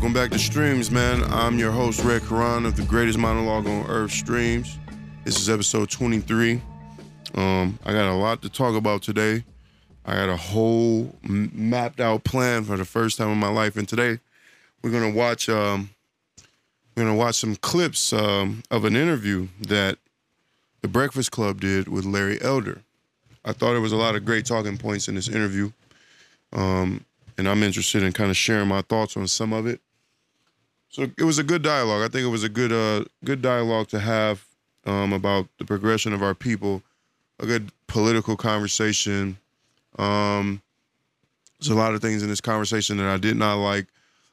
Welcome back to Streams, man. I'm your host, Red Karan of the greatest monologue on earth, Streams. This is episode 23. Um, I got a lot to talk about today. I got a whole mapped out plan for the first time in my life, and today we're gonna watch. Um, we're gonna watch some clips um, of an interview that the Breakfast Club did with Larry Elder. I thought there was a lot of great talking points in this interview, um, and I'm interested in kind of sharing my thoughts on some of it. So it was a good dialogue. I think it was a good, uh, good dialogue to have um, about the progression of our people. A good political conversation. Um, there's a lot of things in this conversation that I did not like.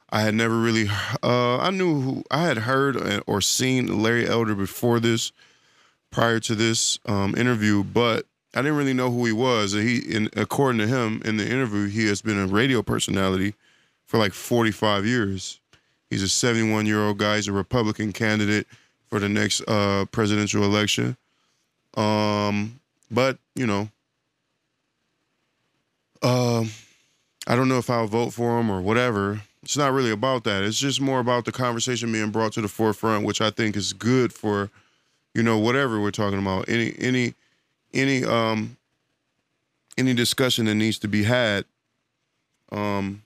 I had never really, uh, I knew who I had heard or seen Larry Elder before this, prior to this um, interview, but I didn't really know who he was. He, in, according to him, in the interview, he has been a radio personality for like 45 years. He's a 71 year old guy. He's a Republican candidate for the next uh, presidential election. Um, but you know, um, I don't know if I'll vote for him or whatever. It's not really about that. It's just more about the conversation being brought to the forefront, which I think is good for, you know, whatever we're talking about. Any any any um any discussion that needs to be had. Um,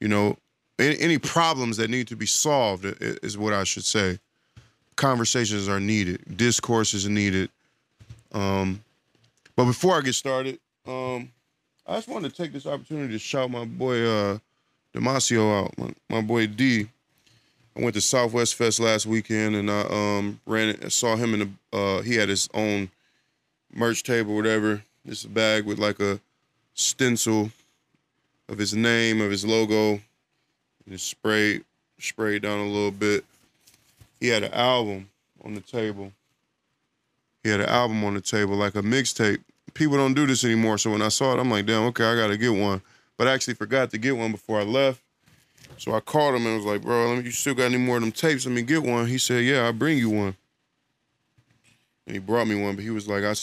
you know, any, problems that need to be solved is what I should say. Conversations are needed. Discourse is needed. Um, but before I get started, um, I just wanted to take this opportunity to shout my boy uh, Demasio out, my, my boy D. I went to Southwest Fest last weekend and I um, ran it, saw him in the. Uh, he had his own merch table, whatever. This bag with like a stencil of his name, of his logo, and sprayed sprayed down a little bit. He had an album on the table. He had an album on the table, like a mixtape people don't do this anymore. So when I saw it, I'm like, damn, okay, I gotta get one. But I actually forgot to get one before I left. So I called him and was like, bro, let me, you still got any more of them tapes? Let me get one. He said, yeah, I'll bring you one. And he brought me one, but he was like, I,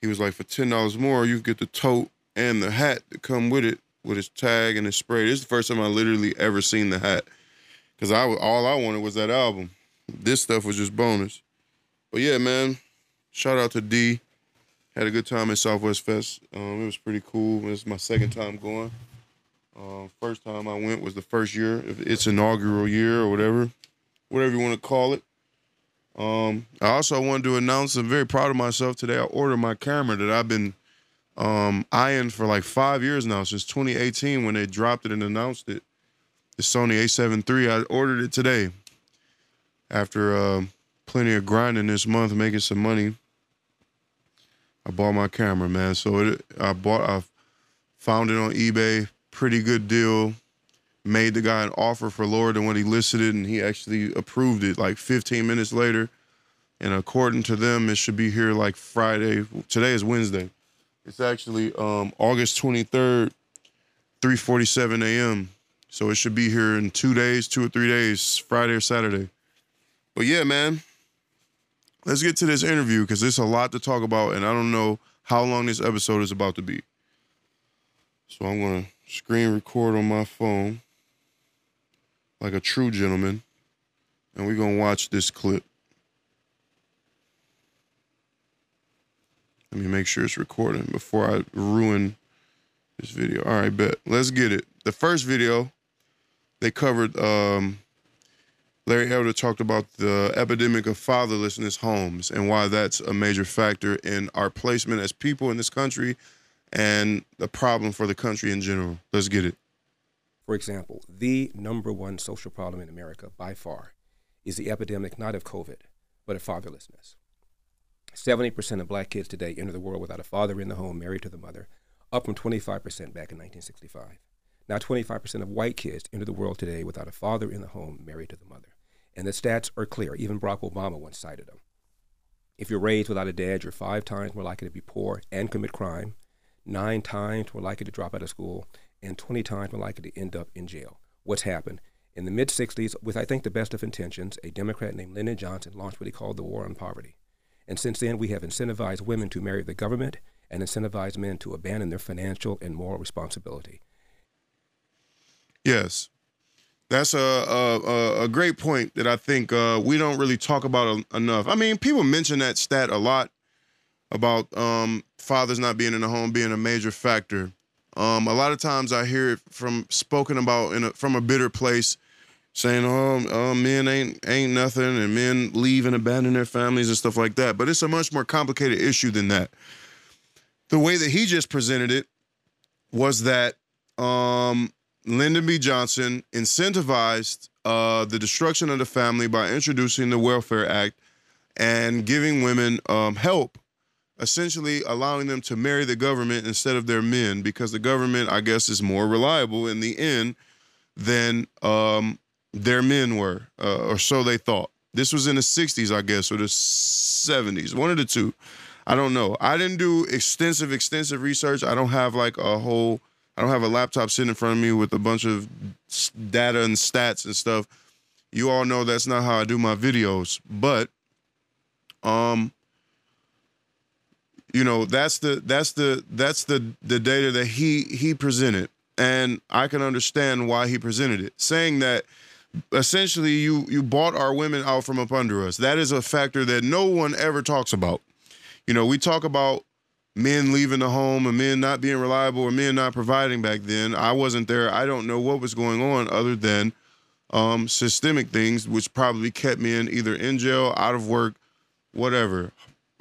he was like, for ten dollars more, you get the tote and the hat that come with it, with his tag and his spray. This is the first time I literally ever seen the hat, because I all I wanted was that album. This stuff was just bonus. But yeah, man, shout out to D. Had a good time at Southwest Fest. Um, it was pretty cool. It was my second time going. Uh, first time I went was the first year, its inaugural year or whatever, whatever you want to call it. Um, I also wanted to announce I'm very proud of myself today. I ordered my camera that I've been um, eyeing for like five years now, since 2018 when they dropped it and announced it. The Sony A7 III. I ordered it today after uh, plenty of grinding this month, making some money. I bought my camera, man. So it, I bought, I found it on eBay, pretty good deal. Made the guy an offer for lower than what he listed it, and he actually approved it like 15 minutes later. And according to them, it should be here like Friday. Today is Wednesday. It's actually um, August 23rd, 3:47 a.m. So it should be here in two days, two or three days, Friday or Saturday. But yeah, man, let's get to this interview because there's a lot to talk about, and I don't know how long this episode is about to be. So I'm gonna screen record on my phone like a true gentleman, and we're gonna watch this clip. Let me make sure it's recording before I ruin this video. All right, bet. Let's get it. The first video, they covered um, Larry Elder talked about the epidemic of fatherlessness homes and why that's a major factor in our placement as people in this country and the problem for the country in general. Let's get it. For example, the number one social problem in America by far is the epidemic not of COVID, but of fatherlessness. 70% of black kids today enter the world without a father in the home married to the mother, up from 25% back in 1965. Now, 25% of white kids enter the world today without a father in the home married to the mother. And the stats are clear. Even Barack Obama once cited them. If you're raised without a dad, you're five times more likely to be poor and commit crime, nine times more likely to drop out of school, and 20 times more likely to end up in jail. What's happened? In the mid 60s, with I think the best of intentions, a Democrat named Lyndon Johnson launched what he called the War on Poverty. And since then, we have incentivized women to marry the government and incentivized men to abandon their financial and moral responsibility. Yes, That's a a, a great point that I think uh, we don't really talk about enough. I mean, people mention that stat a lot about um, fathers not being in the home being a major factor. Um, a lot of times I hear it from spoken about a, from a bitter place, saying, "Oh, oh, men ain't ain't nothing," and men leave and abandon their families and stuff like that. But it's a much more complicated issue than that. The way that he just presented it was that um, Lyndon B. Johnson incentivized uh, the destruction of the family by introducing the Welfare Act and giving women um, help essentially allowing them to marry the government instead of their men because the government, I guess, is more reliable in the end than um, their men were, uh, or so they thought. This was in the 60s, I guess, or the 70s, one of the two. I don't know. I didn't do extensive, extensive research. I don't have like a whole, I don't have a laptop sitting in front of me with a bunch of data and stats and stuff. You all know that's not how I do my videos, but um, you know that's the that's the that's the the data that he he presented and i can understand why he presented it saying that essentially you you bought our women out from up under us. That is a factor that no one ever talks about. You know we talk about men leaving the home and men not being reliable or men not providing back then. I wasn't there. I don't know what was going on other than um, systemic things which probably kept men either in jail out of work whatever.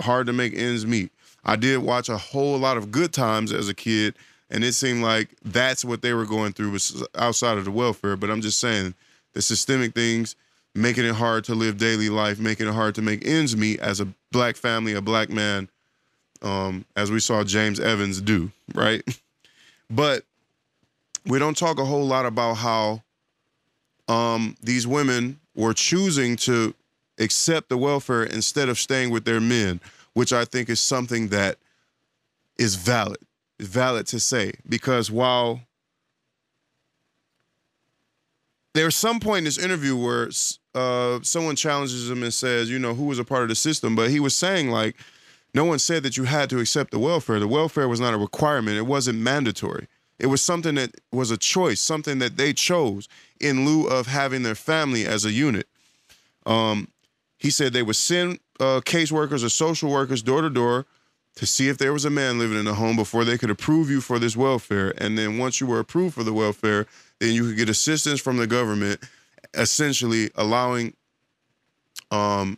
Hard to make ends meet. I did watch a whole lot of good times as a kid, and it seemed like that's what they were going through was outside of the welfare. But I'm just saying the systemic things, making it hard to live daily life, making it hard to make ends meet as a black family, a black man, um, as we saw James Evans do, right? But we don't talk a whole lot about how um, these women were choosing to accept the welfare instead of staying with their men which I think is something that is valid, valid to say. Because while there's some point in this interview where uh, someone challenges him and says, you know, who was a part of the system, but he was saying like, no one said that you had to accept the welfare. The welfare was not a requirement. It wasn't mandatory. It was something that was a choice, something that they chose in lieu of having their family as a unit. Um, he said they would send uh, caseworkers or social workers door to door to see if there was a man living in the home before they could approve you for this welfare. And then once you were approved for the welfare, then you could get assistance from the government, essentially allowing, um,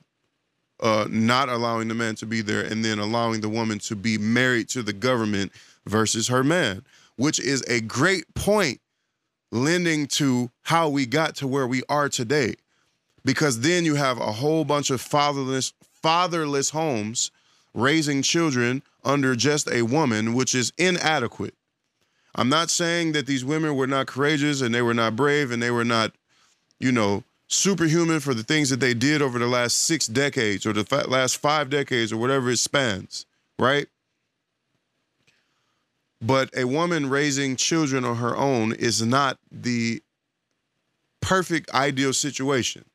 uh, not allowing the man to be there, and then allowing the woman to be married to the government versus her man, which is a great point, lending to how we got to where we are today because then you have a whole bunch of fatherless fatherless homes raising children under just a woman, which is inadequate. I'm not saying that these women were not courageous and they were not brave and they were not, you know, superhuman for the things that they did over the last six decades or the last five decades or whatever it spans, right? But a woman raising children on her own is not the perfect ideal situation.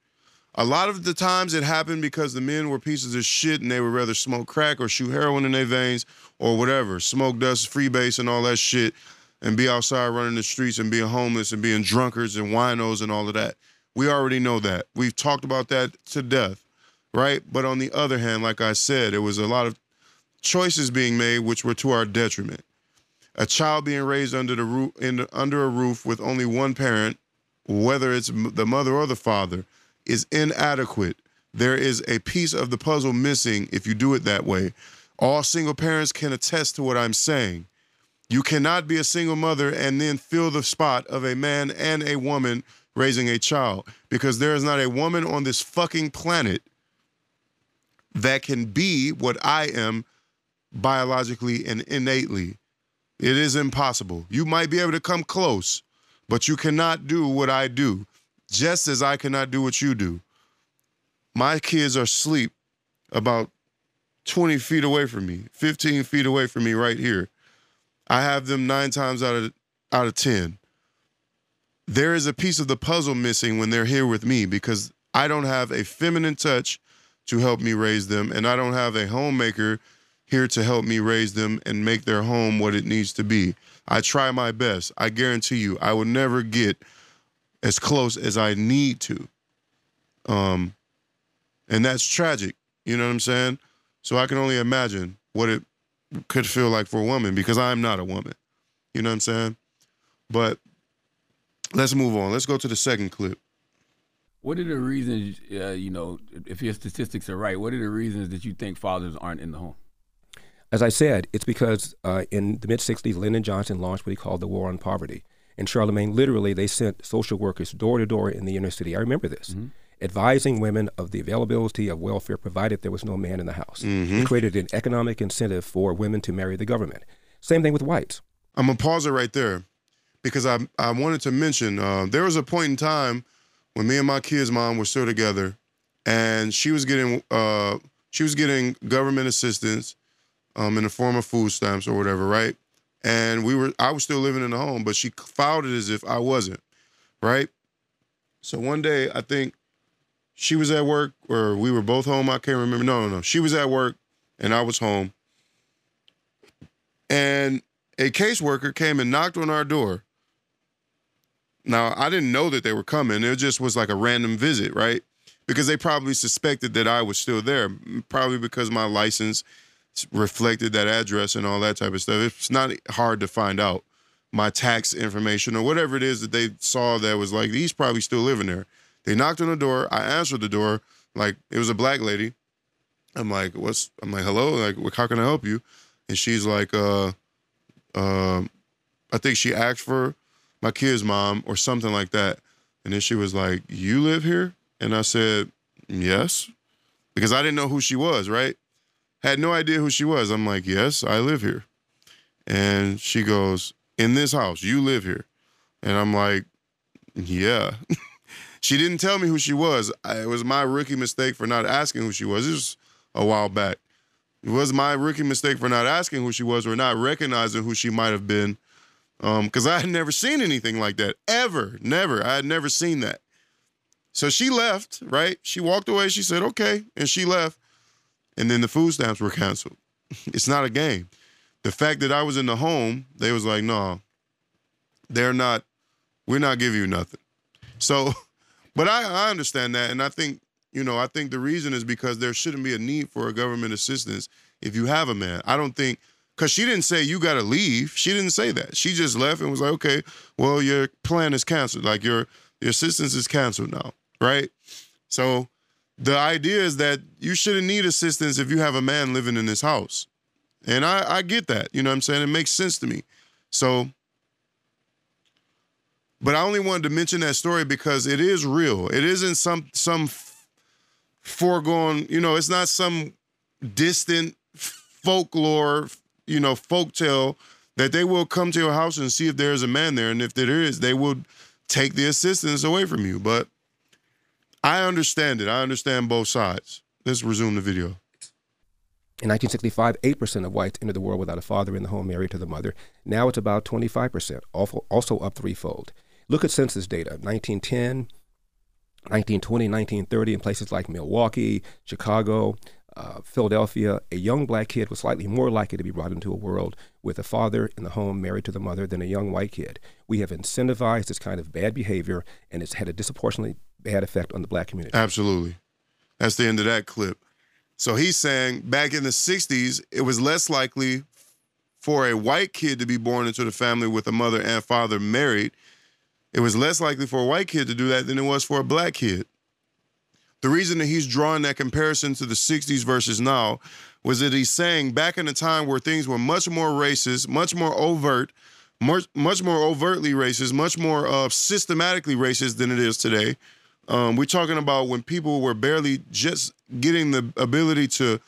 A lot of the times it happened because the men were pieces of shit and they would rather smoke crack or shoot heroin in their veins or whatever, smoke dust, freebase, and all that shit, and be outside running the streets and being homeless and being drunkards and winos and all of that. We already know that. We've talked about that to death, right? But on the other hand, like I said, it was a lot of choices being made which were to our detriment. A child being raised under the roof in under a roof with only one parent, whether it's the mother or the father, is inadequate. There is a piece of the puzzle missing if you do it that way. All single parents can attest to what I'm saying. You cannot be a single mother and then fill the spot of a man and a woman raising a child because there is not a woman on this fucking planet that can be what I am biologically and innately. It is impossible. You might be able to come close, but you cannot do what I do just as I cannot do what you do. My kids are asleep about 20 feet away from me, 15 feet away from me right here. I have them nine times out of out of 10. There is a piece of the puzzle missing when they're here with me because I don't have a feminine touch to help me raise them, and I don't have a homemaker here to help me raise them and make their home what it needs to be. I try my best. I guarantee you, I will never get as close as I need to. Um, and that's tragic. You know what I'm saying? So I can only imagine what it could feel like for a woman because I'm not a woman. You know what I'm saying? But let's move on. Let's go to the second clip. What are the reasons, uh, you know, if your statistics are right, what are the reasons that you think fathers aren't in the home? As I said, it's because uh, in the mid 60s, Lyndon Johnson launched what he called the War on Poverty. In Charlamagne, literally, they sent social workers door to door in the inner city. I remember this. Mm-hmm. Advising women of the availability of welfare provided there was no man in the house. Mm-hmm. It created an economic incentive for women to marry the government. Same thing with whites. I'm going to pause it right there because I, I wanted to mention uh, there was a point in time when me and my kid's mom were still together, and she was getting uh, she was getting government assistance um, in the form of food stamps or whatever, right? And we were I was still living in the home, but she filed it as if I wasn't, right? So one day I think she was at work or we were both home. I can't remember. No, no, no. She was at work and I was home. And a caseworker came and knocked on our door now, I didn't know that they were coming. It just was like a random visit, right? Because they probably suspected that I was still there, probably because my license reflected that address and all that type of stuff. It's not hard to find out my tax information or whatever it is that they saw that was like, he's probably still living there. They knocked on the door. I answered the door. Like, it was a black lady. I'm like, what's, I'm like, hello? Like, how can I help you? And she's like, uh, uh, I think she asked for my kid's mom or something like that. And then she was like, You live here? And I said, Yes. Because I didn't know who she was, right? Had no idea who she was. I'm like, Yes, I live here. And she goes, In this house, you live here. And I'm like, Yeah. she didn't tell me who she was. It was my rookie mistake for not asking who she was. This was a while back. It was my rookie mistake for not asking who she was or not recognizing who she might have been because um, I had never seen anything like that ever, never. I had never seen that. So she left, right? She walked away. She said, "Okay," and she left. And then the food stamps were canceled. it's not a game. The fact that I was in the home, they was like, "No, they're not. We're not giving you nothing." So, but I, I understand that, and I think you know, I think the reason is because there shouldn't be a need for a government assistance if you have a man. I don't think because she didn't say you got to leave. She didn't say that. She just left and was like, okay, well, your plan is canceled. Like your your assistance is canceled now, right? So the idea is that you shouldn't need assistance if you have a man living in this house. And I, I get that. You know what I'm saying? It makes sense to me. So, but I only wanted to mention that story because it is real. It isn't some some foregone, you know, it's not some distant folklore you know, folk tale that they will come to your house and see if there is a man there, and if there is, they will take the assistance away from you. But I understand it. I understand both sides. Let's resume the video. In 1965, 8% of whites entered the world without a father in the home married to the mother. Now it's about 25%, also up threefold. Look at census data 1910, 1920, 1930 in places like Milwaukee, Chicago, uh, Philadelphia, a young black kid was slightly more likely to be brought into a world with a father in the home married to the mother than a young white kid. We have incentivized this kind of bad behavior, and it's had a disproportionately bad effect on the black community. Absolutely. That's the end of that clip. So he's saying back in the 60s, it was less likely for a white kid to be born into the family with a mother and father married. It was less likely for a white kid to do that than it was for a black kid. The reason that he's drawing that comparison to the 60s versus now was that he's saying back in a time where things were much more racist, much more overt, much, much more overtly racist, much more uh, systematically racist than it is today. Um, we're talking about when people were barely just getting the ability to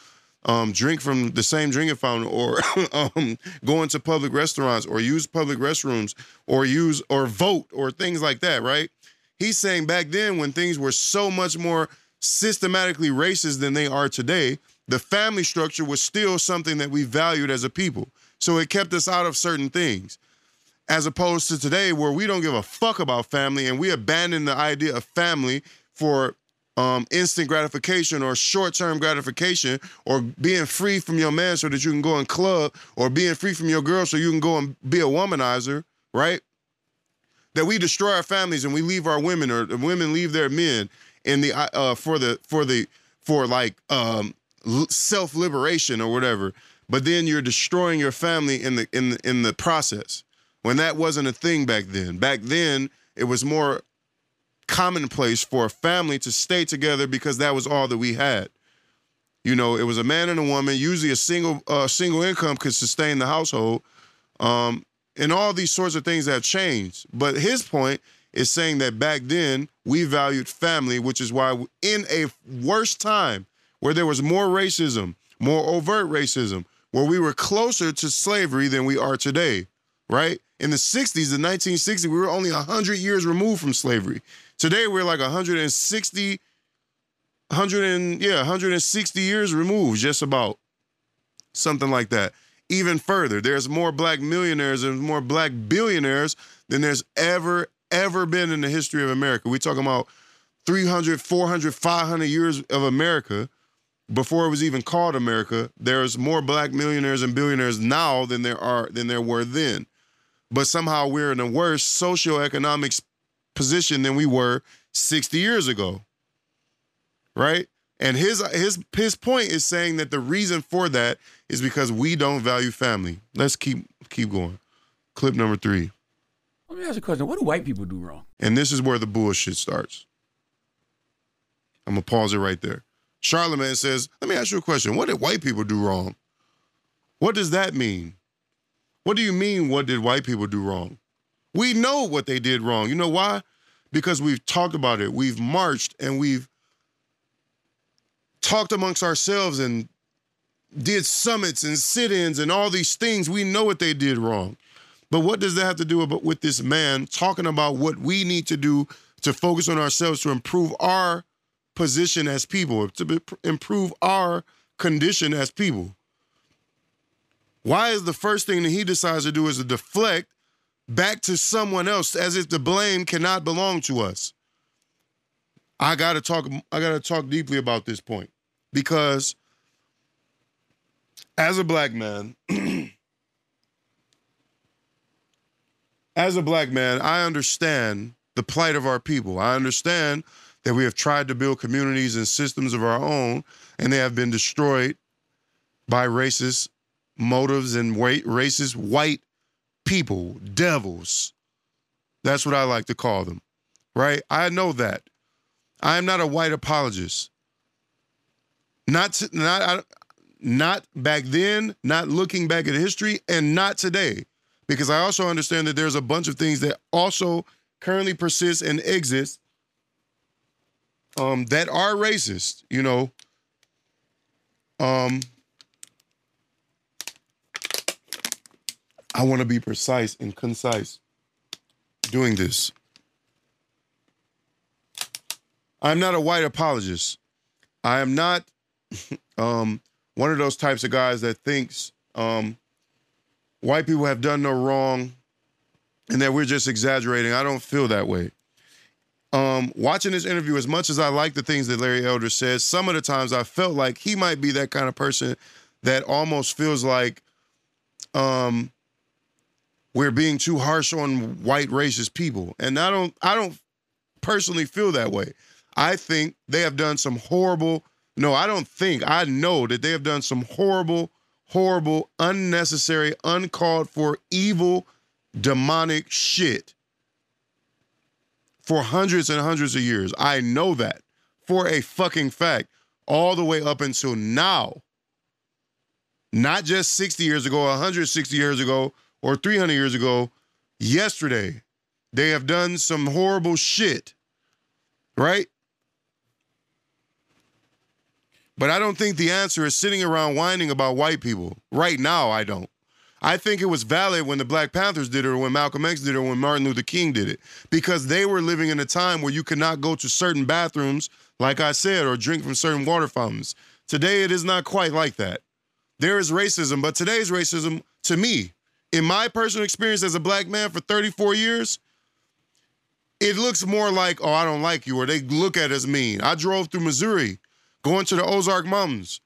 um, drink from the same drinking fountain or um, go into public restaurants or use public restrooms or use or vote or things like that, right? He's saying back then when things were so much more systematically racist than they are today, the family structure was still something that we valued as a people. So it kept us out of certain things. As opposed to today, where we don't give a fuck about family and we abandon the idea of family for um, instant gratification or short term gratification or being free from your man so that you can go and club or being free from your girl so you can go and be a womanizer, right? that we destroy our families and we leave our women or the women leave their men in the uh for the for the for like um self liberation or whatever. But then you're destroying your family in the in the, in the process. When that wasn't a thing back then. Back then, it was more commonplace for a family to stay together because that was all that we had. You know, it was a man and a woman. Usually, a single uh, single income could sustain the household, um, and all these sorts of things have changed. But his point is saying that back then we valued family, which is why in a worse time where there was more racism, more overt racism, where we were closer to slavery than we are today, right? In the 60s, the 1960s, we were only 100 years removed from slavery. Today, we're like 160 100 and yeah 160 years removed just about. Something like that. Even further there's more black millionaires and more black billionaires than there's ever ever been in the history of america. We're talking about 300 400 500 years of america before it was even called america. There's more black millionaires and billionaires now than there are than there were then. But somehow we're in a worse socioeconomic position than we were 60 years ago right? And his his his point is saying that the reason for that is because we don't value family. Let's keep keep going. Clip number three. Let me ask you a question. What do white people do wrong? And this is where the bullshit starts. I'm gonna pause it right there. Charlamagne says, "Let me ask you a question. What did white people do wrong? What does that mean? What do you mean? What did white people do wrong? We know what they did wrong. You know why? Because we've talked about it. We've marched and we've talked amongst ourselves and did summits and sit-ins and all these things. We know what they did wrong. But what does that have to do with this man talking about what we need to do to focus on ourselves to improve our position as people, to improve our condition as people? Why is the first thing that he decides to do is to deflect back to someone else as if the blame cannot belong to us? I gotta talk. I gotta talk deeply about this point because, as a black man, as a black man, I understand the plight of our people. I understand that we have tried to build communities and systems of our own, and they have been destroyed by racist motives and racist white people, devils. That's what I like to call them, right? I know that. I am not a white apologist. Not not not back then, not looking back at history, and not today, because I also understand that there's a bunch of things that also currently persist and exist um, that are racist. You know, um, I want to be precise and concise doing this. I'm not a white apologist. I am not um, one of those types of guys that thinks um, white people have done no wrong and that we're just exaggerating. I don't feel that way. Um, watching this interview, as much as I like the things that Larry Elder says, some of the times I felt like he might be that kind of person that almost feels like um, we're being too harsh on white racist people, and I don't. I don't personally feel that way. I think they have done some horrible, no, I don't think, I know that they have done some horrible, horrible, unnecessary, uncalled for, evil, demonic shit for hundreds and hundreds of years. I know that for a fucking fact, all the way up until now. Not just 60 years ago, 160 years ago, or 300 years ago, yesterday. They have done some horrible shit, right? But I don't think the answer is sitting around whining about white people. Right now, I don't. I think it was valid when the Black Panthers did it, or when Malcolm X did it, or when Martin Luther King did it, because they were living in a time where you could not go to certain bathrooms, like I said, or drink from certain water fountains. Today, it is not quite like that. There is racism, but today's racism, to me, in my personal experience as a black man for 34 years, it looks more like, oh, I don't like you, or they look at us mean. I drove through Missouri going to the Ozark Mountains.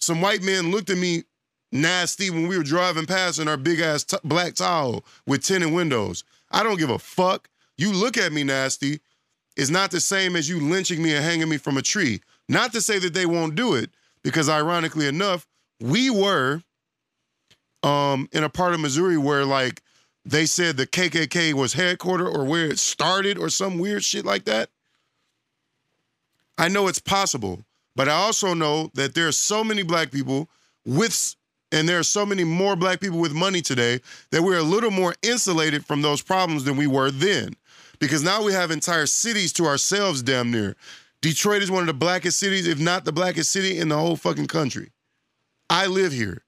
Some white men looked at me nasty when we were driving past in our big ass t- black Tahoe with tinted windows. I don't give a fuck. you look at me nasty is not the same as you lynching me and hanging me from a tree. Not to say that they won't do it, because ironically enough, we were um, in a part of Missouri where like they said the KKK was headquartered or where it started or some weird shit like that. I know it's possible, but I also know that there are so many black people with and there are so many more black people with money today that we're a little more insulated from those problems than we were then. Because now we have entire cities to ourselves damn near. Detroit is one of the blackest cities, if not the blackest city in the whole fucking country. I live here.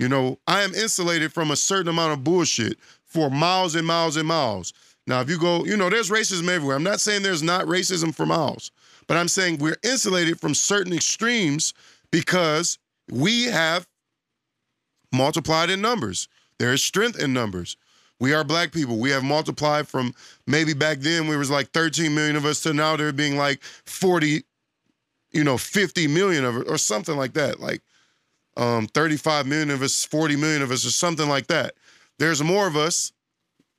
You know, I am insulated from a certain amount of bullshit for miles and miles and miles. Now, if you go, you know, there's racism everywhere. I'm not saying there's not racism for miles, but I'm saying we're insulated from certain extremes because we have multiplied in numbers. There is strength in numbers. We are black people. We have multiplied from maybe back then we was like 13 million of us to now there being like 40, you know, 50 million of it or something like that. Like um, 35 million of us, 40 million of us, or something like that. There's more of us.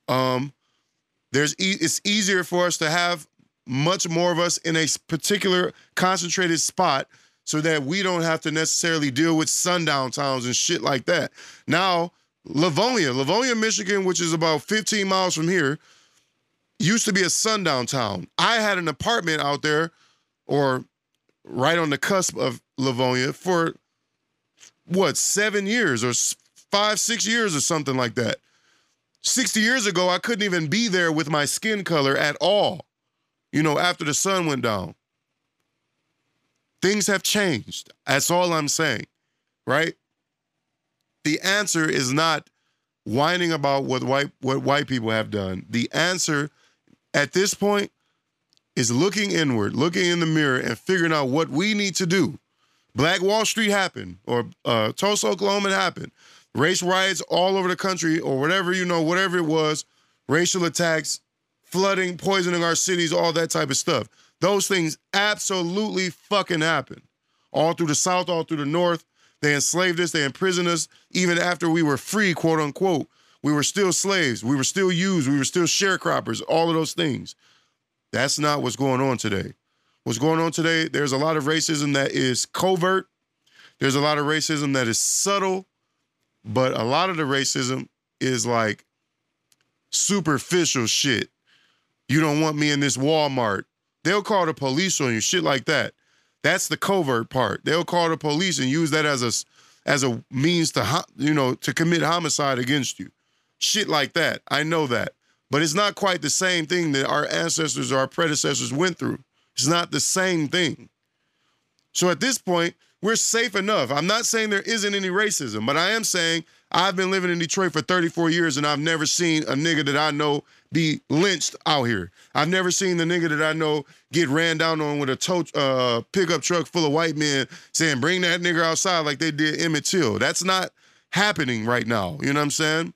Um, there's e- it's easier for us to have much more of us in a particular concentrated spot so that we don't have to necessarily deal with sundown towns and shit like that. Now, Livonia, Livonia, Michigan, which is about 15 miles from here, used to be a sundown town. I had an apartment out there or right on the cusp of Livonia for what, seven years or five, six years or something like that. 60 years ago, I couldn't even be there with my skin color at all, you know, after the sun went down. Things have changed. That's all I'm saying, right? The answer is not whining about what white what white people have done. The answer at this point is looking inward, looking in the mirror and figuring out what we need to do. Black Wall Street happened or uh, Tulsa, Oklahoma happened. Race riots all over the country or whatever, you know, whatever it was, racial attacks, flooding, poisoning our cities, all that type of stuff. Those things absolutely fucking happened. All through the South, all through the North. They enslaved us, they imprisoned us, even after we were free, quote unquote. We were still slaves, we were still used, we were still sharecroppers, all of those things. That's not what's going on today. What's going on today, there's a lot of racism that is covert, there's a lot of racism that is subtle, but a lot of the racism is like superficial shit. You don't want me in this Walmart. They'll call the police on you, shit like that. That's the covert part. They'll call the police and use that as a as a means to you know to commit homicide against you. Shit like that. I know that. But it's not quite the same thing that our ancestors or our predecessors went through. It's not the same thing. So at this point, we're safe enough. I'm not saying there isn't any racism, but I am saying I've been living in Detroit for 34 years and I've never seen a nigga that I know be lynched out here. I've never seen the nigga that I know get ran down on with a tow uh, pickup truck full of white men saying, bring that nigga outside like they did Emmett Till. That's not happening right now. You know what I'm saying?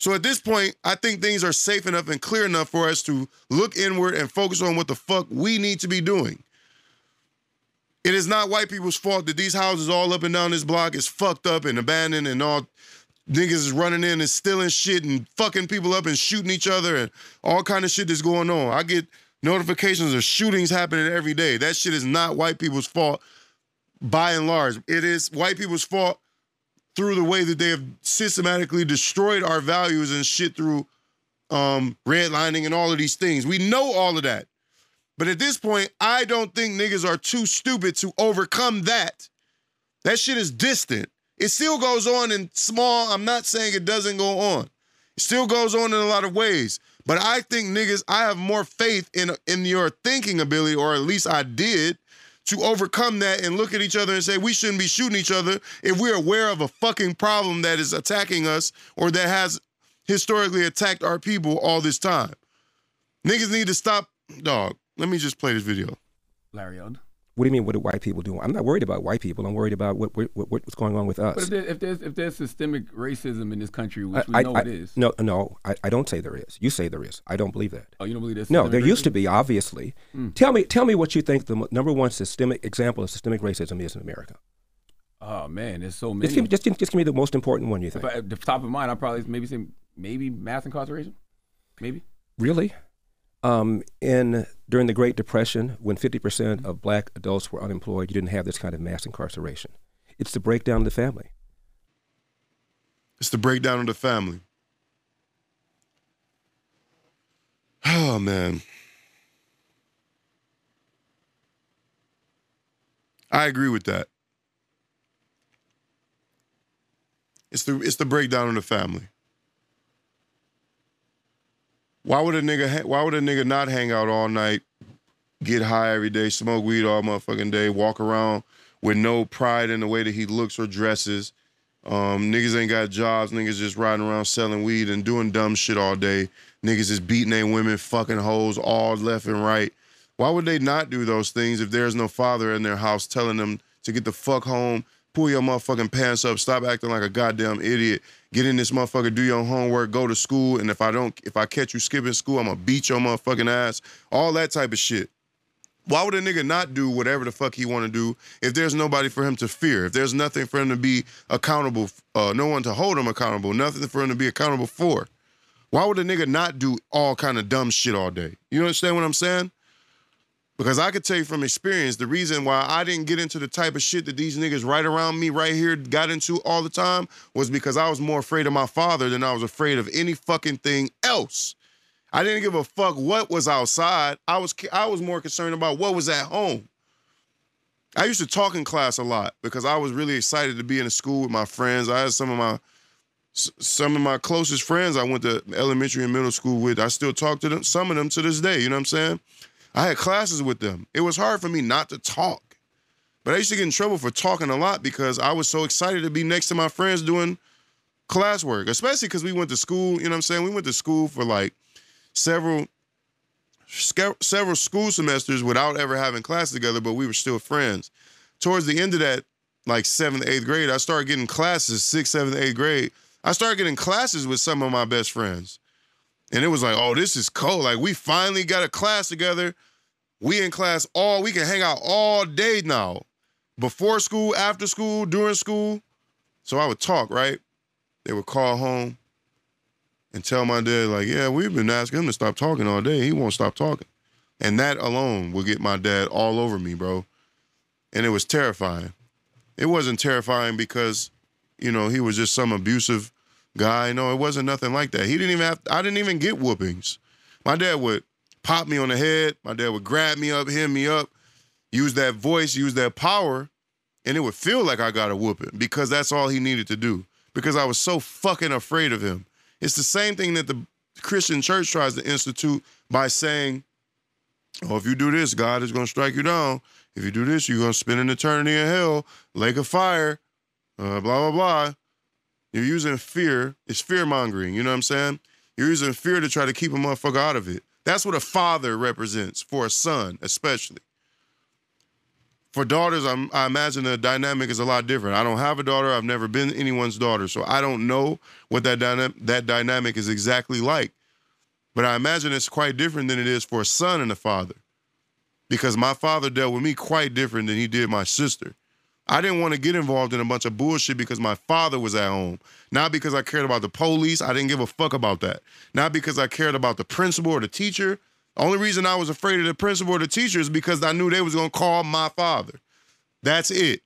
So at this point, I think things are safe enough and clear enough for us to look inward and focus on what the fuck we need to be doing. It is not white people's fault that these houses all up and down this block is fucked up and abandoned and all niggas is running in and stealing shit and fucking people up and shooting each other and all kind of shit that's going on. I get notifications of shootings happening every day. That shit is not white people's fault by and large. It is white people's fault through the way that they have systematically destroyed our values and shit through um, redlining and all of these things. We know all of that. But at this point, I don't think niggas are too stupid to overcome that. That shit is distant. It still goes on in small. I'm not saying it doesn't go on. It still goes on in a lot of ways. But I think niggas, I have more faith in in your thinking ability, or at least I did, to overcome that and look at each other and say we shouldn't be shooting each other if we're aware of a fucking problem that is attacking us or that has historically attacked our people all this time. Niggas need to stop, dog. Let me just play this video. Larry Odd. What do you mean? What do white people do? I'm not worried about white people. I'm worried about what, what, what what's going on with us. But if, there, if, there's if there's systemic racism in this country, which I, we know I, it is. No, no, I, I don't say there is. You say there is. I don't believe that. Oh, you don't believe there's No, there systemic used to be. Obviously, Mm. tell me tell me what you think the number one systemic example of systemic racism is in America. Oh man, there's so many. just, give- just give me the most important one you think. But at the top of mind, I probably maybe say maybe mass incarceration. maybe. Really? Um, in during the Great Depression, when 50% of black adults were unemployed, you didn't have this kind of mass incarceration. It's the breakdown of the family. It's the breakdown of the family. Oh man. I agree with that. It's the it's the breakdown of the family. Why would a nigga ha- why would a nigga not hang out all night, get high every day, smoke weed all motherfucking day, walk around with no pride in the way that he looks or dresses? Um, niggas ain't got jobs. Niggas just riding around selling weed and doing dumb shit all day. Niggas is beating their women, fucking hoes all left and right. Why would they not do those things if there's no father in their house telling them to get the fuck home, pull your motherfucking pants up, stop acting like a goddamn idiot, get in this motherfucker, do your homework, go to school, and if I don't, if I catch you skipping school, I'm gonna beat your motherfucking ass. All that type of shit. Why would a nigga not do whatever the fuck he want to do if there's nobody for him to fear? If there's nothing for him to be accountable, uh, no one to hold him accountable, nothing for him to be accountable for? Why would a nigga not do all kind of dumb shit all day? You understand what I'm saying? Because I could tell you from experience, the reason why I didn't get into the type of shit that these niggas right around me right here got into all the time was because I was more afraid of my father than I was afraid of any fucking thing else. I didn't give a fuck what was outside. I was I was more concerned about what was at home. I used to talk in class a lot because I was really excited to be in a school with my friends. I had some of my some of my closest friends I went to elementary and middle school with. I still talk to them, some of them to this day. You know what I'm saying? I had classes with them. It was hard for me not to talk. But I used to get in trouble for talking a lot because I was so excited to be next to my friends doing classwork, especially because we went to school. You know what I'm saying? We went to school for like several several school semesters without ever having class together, but we were still friends. Towards the end of that, like seventh, eighth grade, I started getting classes, sixth, seventh, eighth grade. I started getting classes with some of my best friends. And it was like, oh, this is cool. Like we finally got a class together. We in class all we can hang out all day now. Before school, after school, during school. So I would talk, right? They would call home and tell my dad, like, yeah, we've been asking him to stop talking all day. He won't stop talking. And that alone would get my dad all over me, bro. And it was terrifying. It wasn't terrifying because, you know, he was just some abusive guy. No, it wasn't nothing like that. He didn't even have, I didn't even get whoopings. My dad would pop me on the head. My dad would grab me up, hit me up, use that voice, use that power, and it would feel like I got a whooping because that's all he needed to do. Because I was so fucking afraid of him. It's the same thing that the Christian church tries to institute by saying, oh, if you do this, God is going to strike you down. If you do this, you're going to spend an eternity in hell, lake of fire, uh, blah, blah, blah. You're using fear. It's fear mongering. You know what I'm saying? You're using fear to try to keep a motherfucker out of it. That's what a father represents for a son, especially. For daughters, I'm, i imagine the dynamic is a lot different. I don't have a daughter. I've never been anyone's daughter, so I don't know what that dyna- that dynamic is exactly like. But I imagine it's quite different than it is for a son and a father, because my father dealt with me quite different than he did my sister. I didn't want to get involved in a bunch of bullshit because my father was at home. Not because I cared about the police. I didn't give a fuck about that. Not because I cared about the principal or the teacher. The only reason I was afraid of the principal or the teacher is because I knew they was gonna call my father. That's it.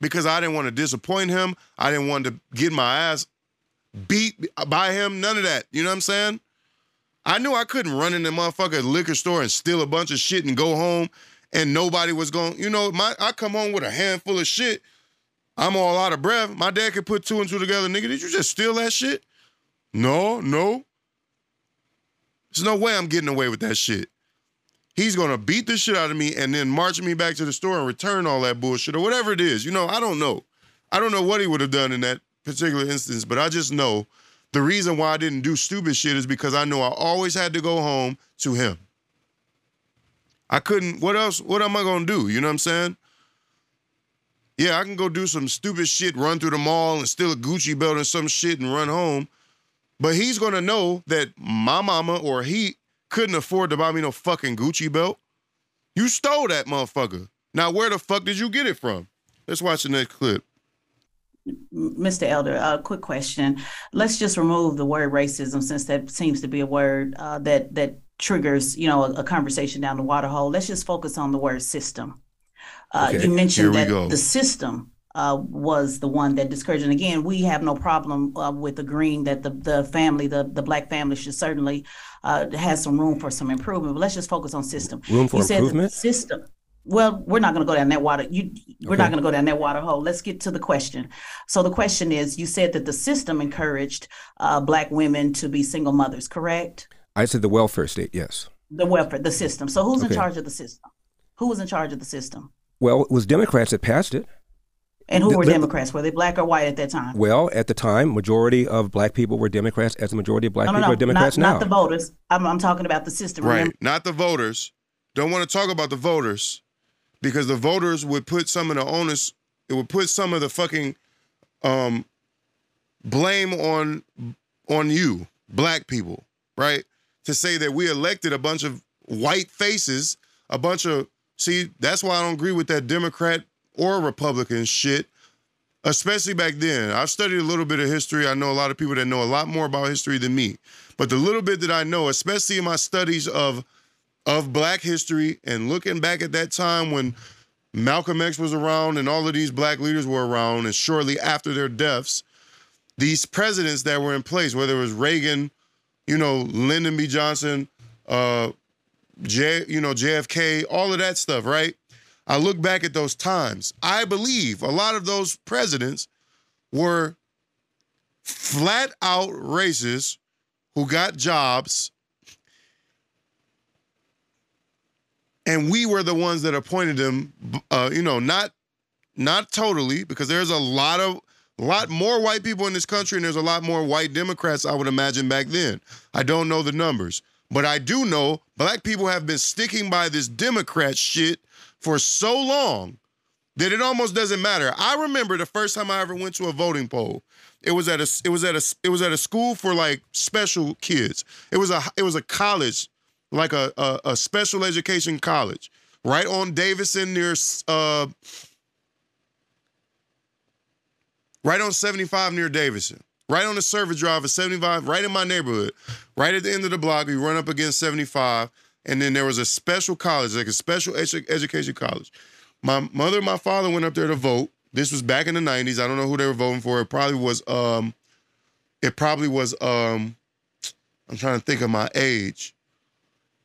Because I didn't want to disappoint him. I didn't want to get my ass beat by him. None of that. You know what I'm saying? I knew I couldn't run in the motherfucker liquor store and steal a bunch of shit and go home and nobody was going, you know, my I come home with a handful of shit. I'm all out of breath. My dad could put two and two together. Nigga, did you just steal that shit? No, no. There's no way I'm getting away with that shit. He's gonna beat the shit out of me and then march me back to the store and return all that bullshit or whatever it is. You know, I don't know. I don't know what he would have done in that particular instance, but I just know the reason why I didn't do stupid shit is because I know I always had to go home to him. I couldn't, what else, what am I gonna do? You know what I'm saying? Yeah, I can go do some stupid shit, run through the mall and steal a Gucci belt and some shit and run home. But he's gonna know that my mama or he couldn't afford to buy me no fucking Gucci belt. You stole that motherfucker. Now, where the fuck did you get it from? Let's watch the next clip. Mr. Elder, a uh, quick question. Let's just remove the word racism since that seems to be a word uh, that that triggers, you know, a, a, conversation down the water hole. Let's just focus on the word system. Uh, okay. You mentioned that go. the system uh, was the one that discouraged. And again, we have no problem uh, with agreeing that the the family, the the black family, should certainly uh, has some room for some improvement. But let's just focus on system. Room for you improvement. system. Well, we're not going to go down that water. You, we're okay. not going to go down that water hole. Let's get to the question. So the question is: You said that the system encouraged uh, black women to be single mothers, correct? I said the welfare state. Yes. The welfare, the system. So who's okay. in charge of the system? Who was in charge of the system? Well, it was Democrats that passed it. And who were Democrats? Were they black or white at that time? Well, at the time, majority of black people were Democrats, as the majority of black no, no, people no, are Democrats not, now. Not the voters. I'm, I'm talking about the system. Right, remember? not the voters. Don't want to talk about the voters because the voters would put some of the onus. It would put some of the fucking um, blame on on you, black people, right? To say that we elected a bunch of white faces, a bunch of see. That's why I don't agree with that Democrat or Republican shit, especially back then. I've studied a little bit of history. I know a lot of people that know a lot more about history than me. But the little bit that I know, especially in my studies of of black history and looking back at that time when Malcolm X was around and all of these black leaders were around, and shortly after their deaths, these presidents that were in place, whether it was Reagan, you know, Lyndon B. Johnson, uh, J, you know, JFK, all of that stuff, right? I look back at those times. I believe a lot of those presidents were flat out racists who got jobs. And we were the ones that appointed them, uh, you know, not not totally, because there's a lot of a lot more white people in this country, and there's a lot more white Democrats, I would imagine, back then. I don't know the numbers. But I do know black people have been sticking by this Democrat shit for so long that it almost doesn't matter. I remember the first time I ever went to a voting poll. It was at a it was at a it was at a school for like special kids. It was a it was a college, like a a, a special education college, right on Davison near uh right on 75 near Davison, Right on the service drive at 75, right in my neighborhood. Right at the end of the block, we run up against 75 and then there was a special college, like a special edu- education college. My mother and my father went up there to vote. This was back in the 90s. I don't know who they were voting for. It probably was um it probably was um I'm trying to think of my age.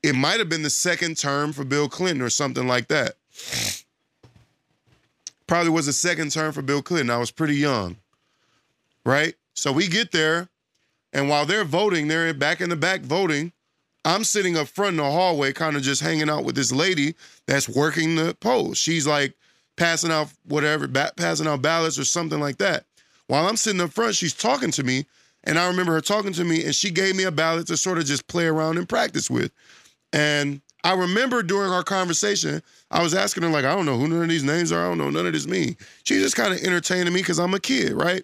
It might have been the second term for Bill Clinton or something like that. Probably was the second term for Bill Clinton. I was pretty young. Right? So we get there, and while they're voting, they're back in the back voting. I'm sitting up front in the hallway, kind of just hanging out with this lady that's working the polls. She's like passing out whatever, ba- passing out ballots or something like that. While I'm sitting up front, she's talking to me, and I remember her talking to me, and she gave me a ballot to sort of just play around and practice with. And I remember during our conversation, I was asking her, like, I don't know who none of these names are. I don't know none of this mean. She just kind of entertaining me because I'm a kid, right?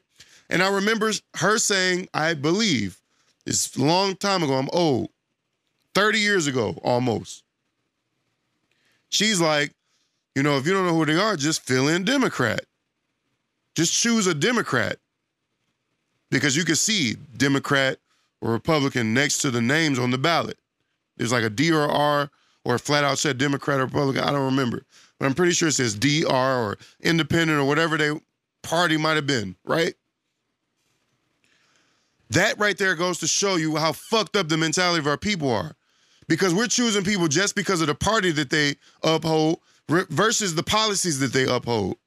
And I remember her saying, I believe, it's a long time ago, I'm old. 30 years ago almost. She's like, you know, if you don't know who they are, just fill in Democrat. Just choose a Democrat. Because you can see Democrat or Republican next to the names on the ballot. There's like a D or R or flat out said Democrat or Republican. I don't remember. But I'm pretty sure it says DR or independent or whatever they party might have been, right? That right there goes to show you how fucked up the mentality of our people are because we're choosing people just because of the party that they uphold versus the policies that they uphold.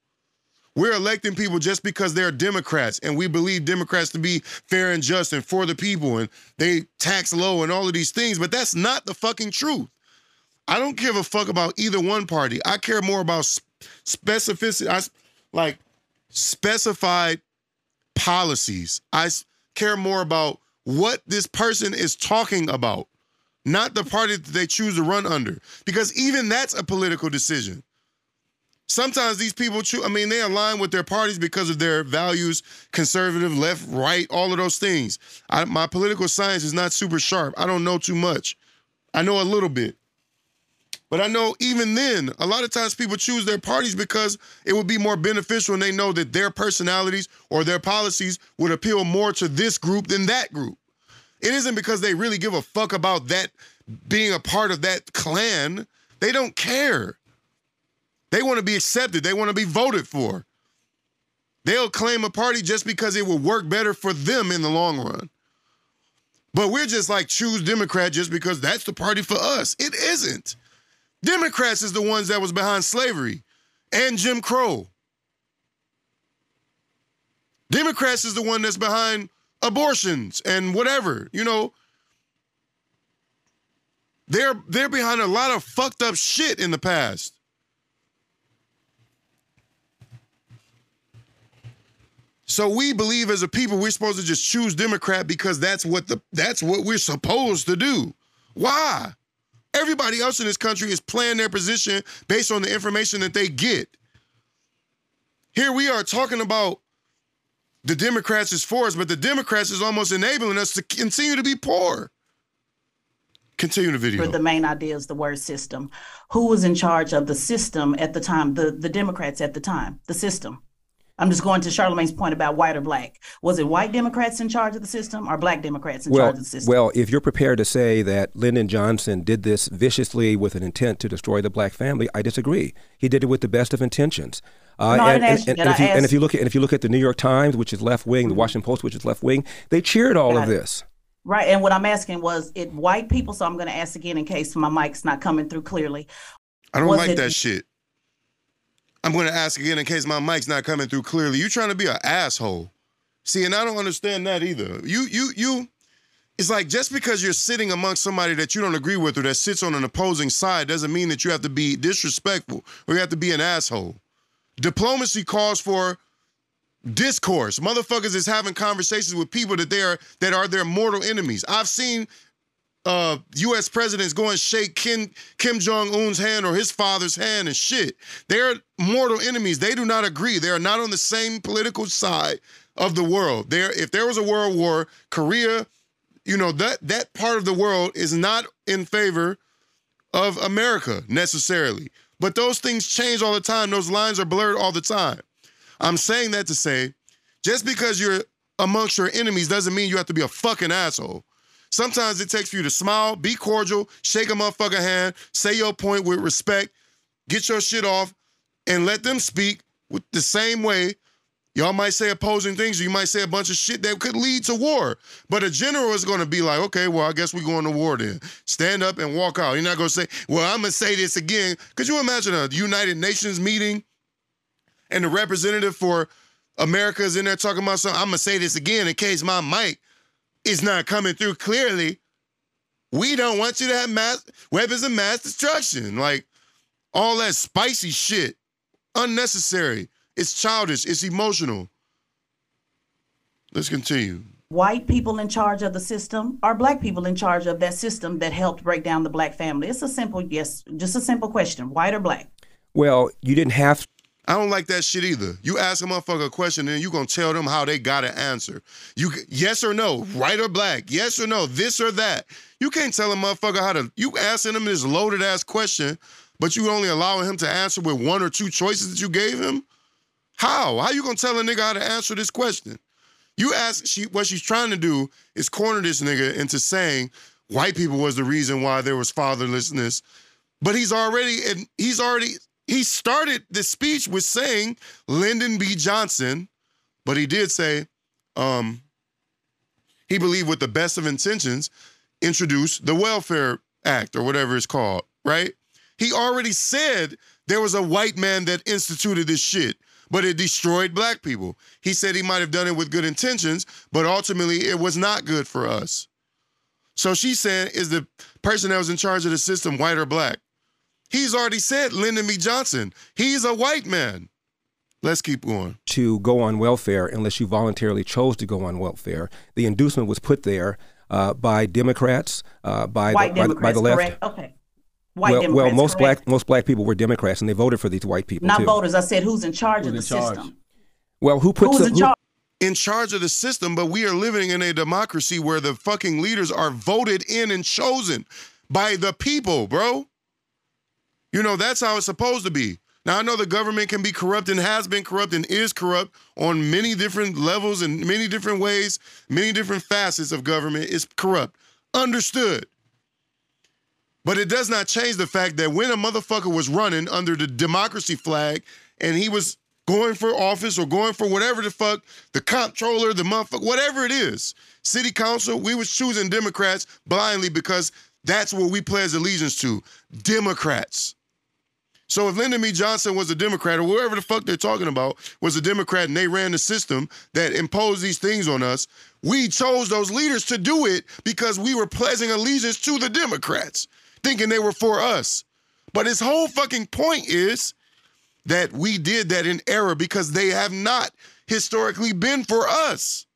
We're electing people just because they're Democrats and we believe Democrats to be fair and just and for the people and they tax low and all of these things, but that's not the fucking truth. I don't give a fuck about either one party. I care more about specificity, I, like specified policies. I care more about what this person is talking about not the party that they choose to run under. Because even that's a political decision. Sometimes these people choose, I mean, they align with their parties because of their values, conservative, left, right, all of those things. I, my political science is not super sharp. I don't know too much. I know a little bit. But I know even then, a lot of times people choose their parties because it would be more beneficial and they know that their personalities or their policies would appeal more to this group than that group. It isn't because they really give a fuck about that being a part of that clan. They don't care. They want to be accepted, they want to be voted for. They'll claim a party just because it will work better for them in the long run. But we're just like choose Democrat just because that's the party for us. It isn't. Democrats is the ones that was behind slavery and Jim Crow. Democrats is the one that's behind abortions and whatever, you know. They're they're behind a lot of fucked up shit in the past. So we believe as a people we're supposed to just choose Democrat because that's what the that's what we're supposed to do. Why? Everybody else in this country is playing their position based on the information that they get. Here we are talking about the Democrats is for us, but the Democrats is almost enabling us to continue to be poor. Continue the video. The main idea is the word system. Who was in charge of the system at the time? The the Democrats at the time. The system. I'm just going to Charlamagne's point about white or black. Was it white Democrats in charge of the system or black Democrats in well, charge of the system? Well, if you're prepared to say that Lyndon Johnson did this viciously with an intent to destroy the black family, I disagree. He did it with the best of intentions. Uh, no, and, and, and, and, if you, and, if you, look at and if you look at the New York Times, which is left wing, mm-hmm. the Washington Post, which is left wing, they cheered all Got of it. this. Right, and what I'm asking was it white people. So I'm going to ask again in case my mic's not coming through clearly. I don't was like it, that shit. I'm going to ask again in case my mic's not coming through clearly. You trying to be an asshole? See, and I don't understand that either. You, you, you. It's like just because you're sitting amongst somebody that you don't agree with or that sits on an opposing side doesn't mean that you have to be disrespectful or you have to be an asshole. Diplomacy calls for discourse. Motherfuckers is having conversations with people that they are that are their mortal enemies. I've seen uh, U.S. presidents go and shake Kim, Kim Jong Un's hand or his father's hand and shit. They're mortal enemies. They do not agree. They are not on the same political side of the world. There, if there was a world war, Korea, you know that that part of the world is not in favor of America necessarily. But those things change all the time. Those lines are blurred all the time. I'm saying that to say, just because you're amongst your enemies doesn't mean you have to be a fucking asshole. Sometimes it takes for you to smile, be cordial, shake a motherfucker hand, say your point with respect, get your shit off, and let them speak with the same way. Y'all might say opposing things, or you might say a bunch of shit that could lead to war. But a general is to be like, okay, well, I guess we're going to war then. Stand up and walk out. You're not to say, well, I'm to say this again. Could you imagine a United Nations meeting and the representative for America is in there talking about something? I'm to say this again in case my mic is not coming through clearly, we don't want you to have mass weapons of mass destruction. Like all that spicy shit, unnecessary. It's childish. It's emotional. Let's continue. White people in charge of the system or black people in charge of that system that helped break down the black family? It's a simple yes, just a simple question. White or black? Well, you didn't have I don't like that shit either. You ask a motherfucker a question and you gonna tell them how they gotta answer. You yes or no, white or black, yes or no, this or that. You can't tell a motherfucker how to. You asking him this loaded ass question, but you only allowing him to answer with one or two choices that you gave him. How? How you gonna tell a nigga how to answer this question? You ask she what she's trying to do is corner this nigga into saying white people was the reason why there was fatherlessness, but he's already and he's already he started the speech with saying Lyndon B. Johnson, but he did say um, he believed with the best of intentions introduced the Welfare Act or whatever it's called, right? He already said there was a white man that instituted this shit, but it destroyed black people. He said he might have done it with good intentions, but ultimately it was not good for us. So she's saying, is the person that was in charge of the system white or black? He's already said Lyndon B. Johnson. He's a white man. Let's keep going. To go on welfare unless you voluntarily chose to go on welfare. The inducement was put there uh, by Democrats, uh, by, white the, Democrats, by, the, by the left. Correct. Okay. White well, Democrats, well, most correct. black most black people were Democrats, and they voted for these white people. Not too. voters. I said who's in charge Who's of the charge? system. Well, who puts Who's the, in charge? in charge of the system, but we are living in a democracy where the fucking leaders are voted in and chosen by the people, bro. You know, that's how it's supposed to be. Now I know the government can be corrupt and has been corrupt and is corrupt on many different levels and many different ways, many different facets of government is corrupt. Understood. But it does not change the fact that when a motherfucker was running under the democracy flag and he was going for office or going for whatever the fuck, the comptroller, the motherfucker, whatever it is, city council, we was choosing Democrats blindly because that's what we pledge allegiance to. Democrats. So if Lyndon B. Johnson was a Democrat or whoever the fuck they're talking about was a Democrat and they ran the system that imposed these things on us, we chose those leaders to do it because we were pledging allegiance to the Democrats, thinking they were for us. But his whole fucking point is that we did that in error because they have not historically been for us.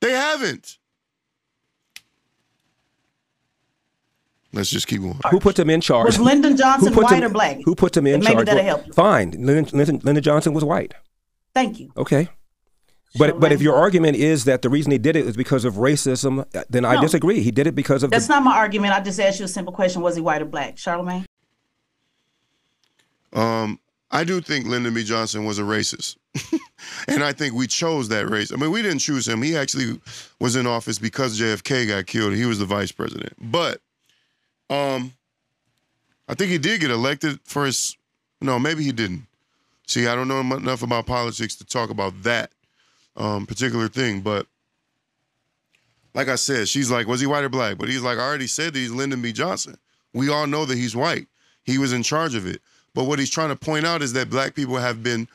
They haven't. Let's just keep going. Who put them in charge? Was Lyndon Johnson white them- or black? Who put them in And maybe charge? that'll help you. Fine. Lyndon, Lyndon, Lyndon Johnson was white. Thank you. Okay. But but if your argument is that the reason he did it is because of racism, uh, then I No. disagree. He did it because of That's the, not my argument. I just asked you a simple question. Was he white or black? Charlamagne? Um, I do think Lyndon B. Johnson was a racist. and I think we chose that race. I mean, we didn't choose him. He actually was in office because JFK got killed. He was the vice president. But um I think he did get elected for his no, maybe he didn't. See, I don't know enough about politics to talk about that um, particular thing, but like I said, she's like, was he white or black? But he's like, I already said that he's Lyndon B. Johnson. We all know that he's white. He was in charge of it. But what he's trying to point out is that black people have been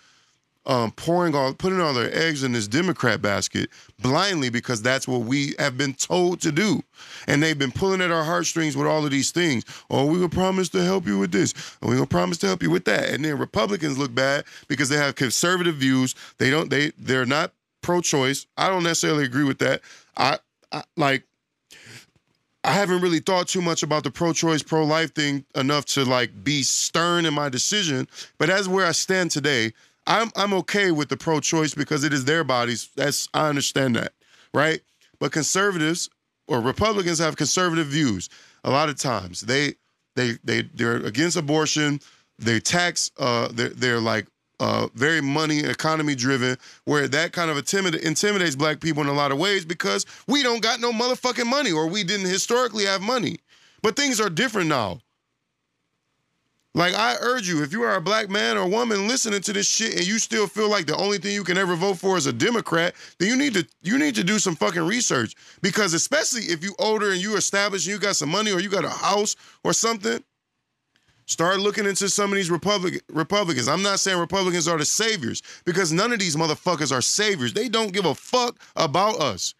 um, pouring all, putting all their eggs in this Democrat basket blindly because that's what we have been told to do. And they've been pulling at our heartstrings with all of these things. Oh, we will promise to help you with this. And we will promise to help you with that. And then Republicans look bad because they have conservative views. They don't, they, they're not pro-choice. I don't necessarily agree with that. I, I like, I haven't really thought too much about the pro-choice, pro-life thing enough to like be stern in my decision. But as where I stand today, I'm I'm okay with the pro-choice because it is their bodies. That's I understand that, right? But conservatives or Republicans have conservative views. A lot of times they they they they're against abortion. They tax. Uh, they're they're like uh, very money economy driven, where that kind of intimid- intimidates black people in a lot of ways because we don't got no motherfucking money or we didn't historically have money. But things are different now. Like I urge you, if you are a black man or woman listening to this shit and you still feel like the only thing you can ever vote for is a Democrat, then you need to you need to do some fucking research. Because especially if you older and you established and you got some money or you got a house or something, start looking into some of these Republic Republicans. I'm not saying Republicans are the saviors because none of these motherfuckers are saviors. They don't give a fuck about us.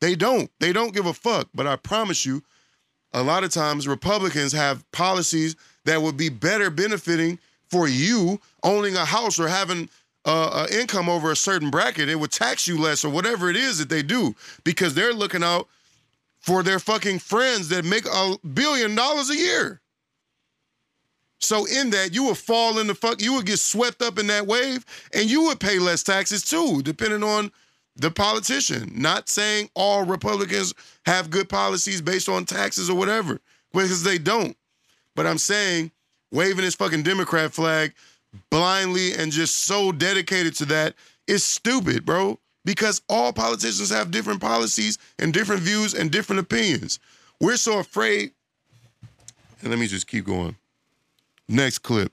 They don't. They don't give a fuck. But I promise you, a lot of times Republicans have policies that would be better benefiting for you owning a house or having uh, income over a certain bracket. It would tax you less or whatever it is that they do because they're looking out for their fucking friends that make a billion dollars a year. So in that, you would fall in the fuck, you would get swept up in that wave, and you would pay less taxes too, depending on the politician. Not saying all Republicans have good policies based on taxes or whatever, because they don't. But I'm saying waving this fucking Democrat flag blindly and just so dedicated to that is stupid, bro. Because all politicians have different policies and different views and different opinions. We're so afraid. And let me just keep going. Next clip.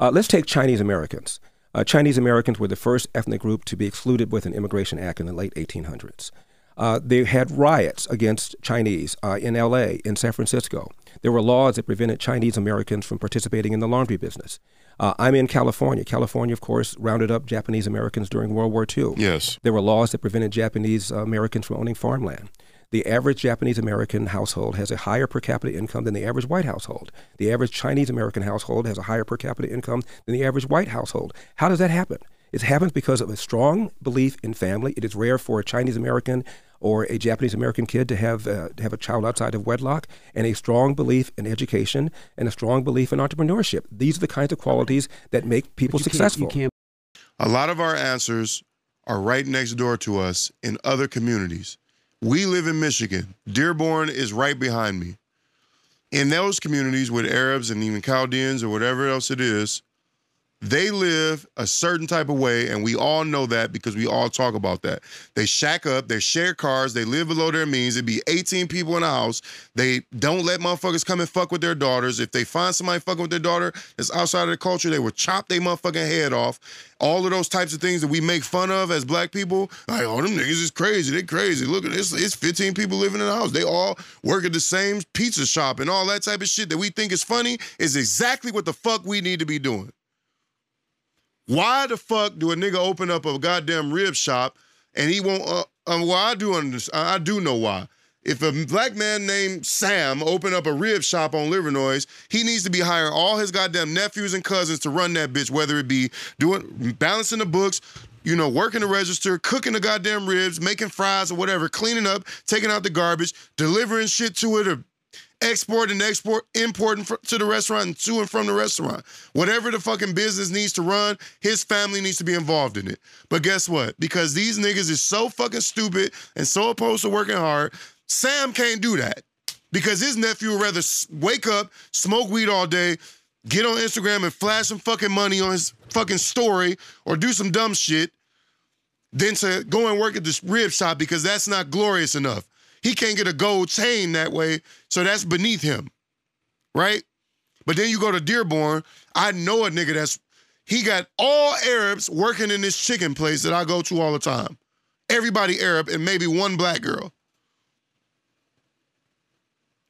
Uh, let's take Chinese Americans. Uh, Chinese Americans were the first ethnic group to be excluded with an Immigration Act in the late 1800s. Uh, they had riots against Chinese uh, in LA, in San Francisco. There were laws that prevented Chinese Americans from participating in the laundry business. Uh, I'm in California. California, of course, rounded up Japanese Americans during World War II. Yes. There were laws that prevented Japanese uh, Americans from owning farmland. The average Japanese American household has a higher per capita income than the average white household. The average Chinese American household has a higher per capita income than the average white household. How does that happen? It happens because of a strong belief in family. It is rare for a Chinese American or a Japanese American kid to have uh, to have a child outside of wedlock, and a strong belief in education and a strong belief in entrepreneurship. These are the kinds of qualities that make people successful. You can't. A lot of our answers are right next door to us in other communities. We live in Michigan. Dearborn is right behind me. in those communities with Arabs and even Chaldeans or whatever else it is, they live a certain type of way, and we all know that because we all talk about that. They shack up, they share cars, they live below their means. It'd be 18 people in a house. They don't let motherfuckers come and fuck with their daughters. If they find somebody fucking with their daughter that's outside of the culture, they will chop their motherfucking head off. All of those types of things that we make fun of as black people, like, oh, them niggas is crazy. They crazy. Look at this. It's 15 people living in the house. They all work at the same pizza shop and all that type of shit that we think is funny is exactly what the fuck we need to be doing. Why the fuck do a nigga open up a goddamn rib shop and he won't? Uh, um, well, I do understand. I do know why. If a black man named Sam open up a rib shop on Livernois, he needs to be hiring all his goddamn nephews and cousins to run that bitch, whether it be doing balancing the books, you know, working the register, cooking the goddamn ribs, making fries or whatever, cleaning up, taking out the garbage, delivering shit to it, or export and export, importing to the restaurant and to and from the restaurant. Whatever the fucking business needs to run, his family needs to be involved in it. But guess what? Because these niggas is so fucking stupid and so opposed to working hard, Sam can't do that. Because his nephew would rather wake up, smoke weed all day, get on Instagram and flash some fucking money on his fucking story or do some dumb shit than to go and work at this rib shop because that's not glorious enough. He can't get a gold chain that way, so that's beneath him, right? But then you go to Dearborn. I know a nigga that's he got all Arabs working in this chicken place that I go to all the time. Everybody Arab and maybe one black girl.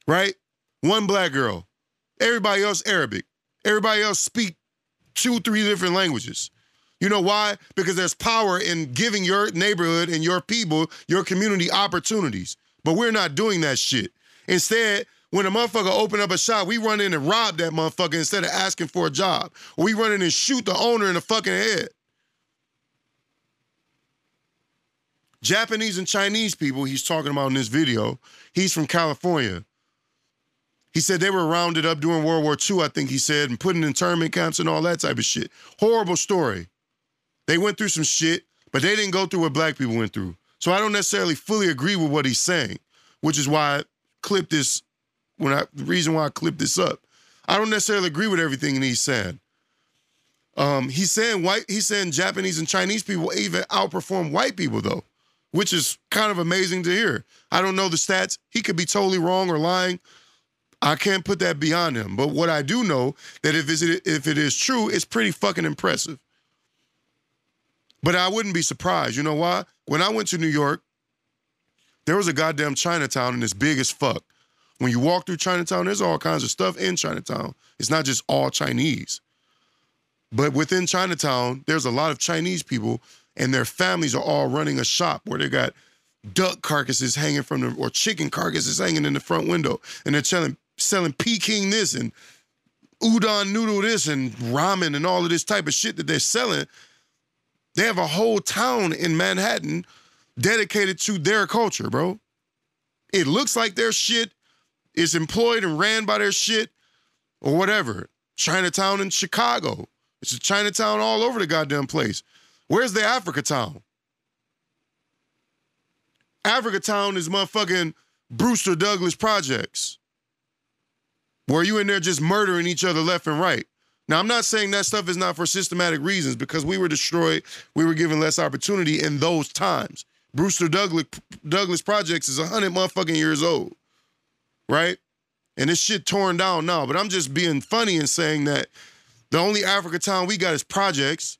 Right? One black girl. Everybody else Arabic. Everybody else speak two, three different languages. You know why? Because there's power in giving your neighborhood and your people, your community opportunities. But we're not doing that shit. Instead, when a motherfucker open up a shop, we run in and rob that motherfucker instead of asking for a job. We run in and shoot the owner in the fucking head. Japanese and Chinese people he's talking about in this video, he's from California. He said they were rounded up during World War II, I think he said, and put in internment camps and all that type of shit. Horrible story. They went through some shit, but they didn't go through what black people went through. So I don't necessarily fully agree with what he's saying, which is why I clipped this. When I the reason why I clipped this up, I don't necessarily agree with everything he's saying. Um, he's saying white. He's saying Japanese and Chinese people even outperform white people though, which is kind of amazing to hear. I don't know the stats. He could be totally wrong or lying. I can't put that beyond him. But what I do know that if it's, if it is true, it's pretty fucking impressive. But I wouldn't be surprised. You know why? When I went to New York, there was a goddamn Chinatown and it's big as fuck. When you walk through Chinatown, there's all kinds of stuff in Chinatown. It's not just all Chinese. But within Chinatown, there's a lot of Chinese people and their families are all running a shop where they got duck carcasses hanging from the or chicken carcasses hanging in the front window. And they're selling selling Peking this and udon noodle this and ramen and all of this type of shit that they're selling they have a whole town in Manhattan dedicated to their culture, bro. It looks like their shit is employed and ran by their shit or whatever. Chinatown in Chicago. It's a Chinatown all over the goddamn place. Where's the Africa Town? Africa Town is motherfucking Brewster Douglass projects. Where you in there just murdering each other left and right. Now, I'm not saying that stuff is not for systematic reasons because we were destroyed, we were given less opportunity in those times. Brewster Douglas, Douglass Projects is 100 motherfucking years old, right? And this shit torn down now. But I'm just being funny and saying that the only Africa town we got is projects,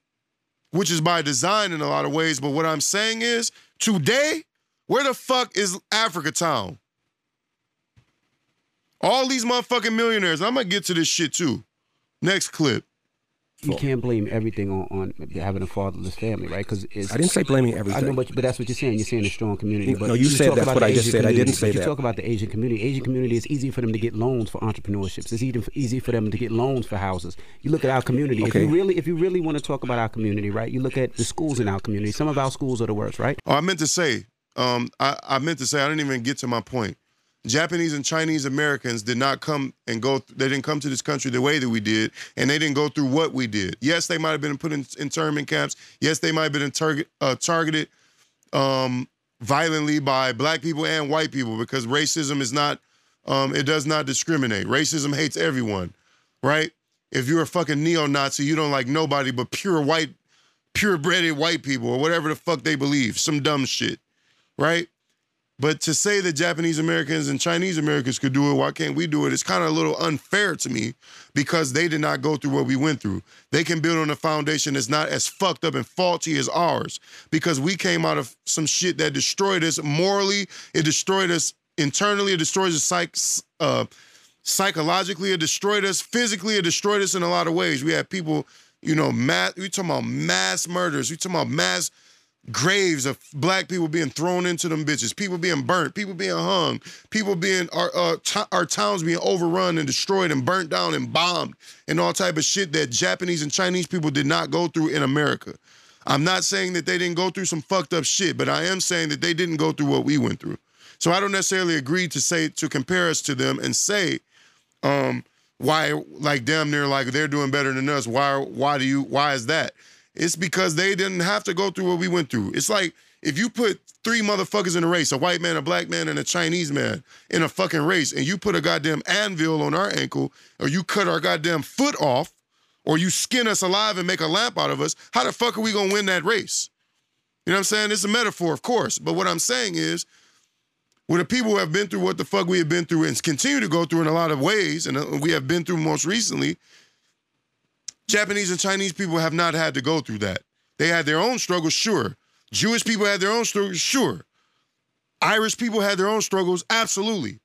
which is by design in a lot of ways. But what I'm saying is, today, where the fuck is Africa town? All these motherfucking millionaires, I'm gonna get to this shit too. Next clip. You can't blame everything on, on having a fatherless family, right? Because I didn't say blaming everything. I know, but, but that's what you're saying. You're saying a strong community. But no, you, you said that's what I just said. I didn't say you that. You talk about the Asian community. Asian community is easy for them to get loans for entrepreneurships. It's even easy for them to get loans for houses. You look at our community. Okay. If you really, if you really want to talk about our community, right? You look at the schools in our community. Some of our schools are the worst, right? Oh, I meant to say. Um, I, I meant to say. I didn't even get to my point. Japanese and Chinese Americans did not come and go. They didn't come to this country the way that we did, and they didn't go through what we did. Yes, they might have been put in internment camps. Yes, they might have been uh, targeted um, violently by black people and white people because racism is not um, it does not discriminate. Racism hates everyone, right? If you're a fucking neo-Nazi, you don't like nobody but pure white, purebred white people or whatever the fuck they believe, some dumb shit, right? But to say that Japanese Americans and Chinese Americans could do it, why can't we do it? It's kind of a little unfair to me because they did not go through what we went through. They can build on a foundation that's not as fucked up and faulty as ours because we came out of some shit that destroyed us morally. It destroyed us internally. It destroyed us psych, uh, psychologically. It destroyed us physically. It destroyed us in a lot of ways. We had people, you know, mass. We talking about mass murders. We talking about mass graves of black people being thrown into them bitches, people being burnt, people being hung, people being our uh, our towns being overrun and destroyed and burnt down and bombed and all type of shit that Japanese and Chinese people did not go through in America. I'm not saying that they didn't go through some fucked up shit, but I am saying that they didn't go through what we went through. So I don't necessarily agree to say to compare us to them and say um why like damn near like they're doing better than us. Why why do you why is that? It's because they didn't have to go through what we went through. It's like if you put three motherfuckers in a race, a white man, a black man, and a Chinese man in a fucking race, and you put a goddamn anvil on our ankle, or you cut our goddamn foot off, or you skin us alive and make a lamp out of us, how the fuck are we gonna win that race? You know what I'm saying? It's a metaphor, of course. But what I'm saying is, with the people who have been through what the fuck we have been through and continue to go through in a lot of ways, and uh, we have been through most recently, Japanese and Chinese people have not had to go through that. They had their own struggles, sure. Jewish people had their own struggles, sure. Irish people had their own struggles, absolutely.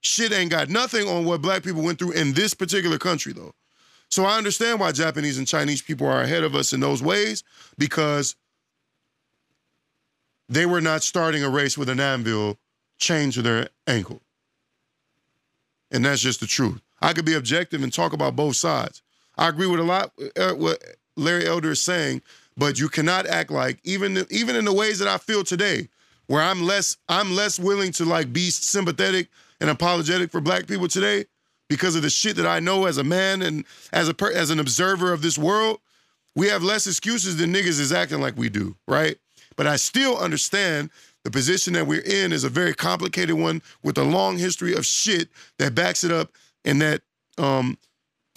Shit ain't got nothing on what black people went through in this particular country, though. So I understand why Japanese and Chinese people are ahead of us in those ways because they were not starting a race with an anvil chained to their ankle. And that's just the truth. I could be objective and talk about both sides. I agree with a lot uh, what Larry Elder is saying, but you cannot act like even even in the ways that I feel today, where I'm less I'm less willing to like be sympathetic and apologetic for black people today because of the shit that I know as a man and as a as an observer of this world. We have less excuses than niggas is acting like we do, right? But I still understand the position that we're in is a very complicated one with a long history of shit that backs it up and that um,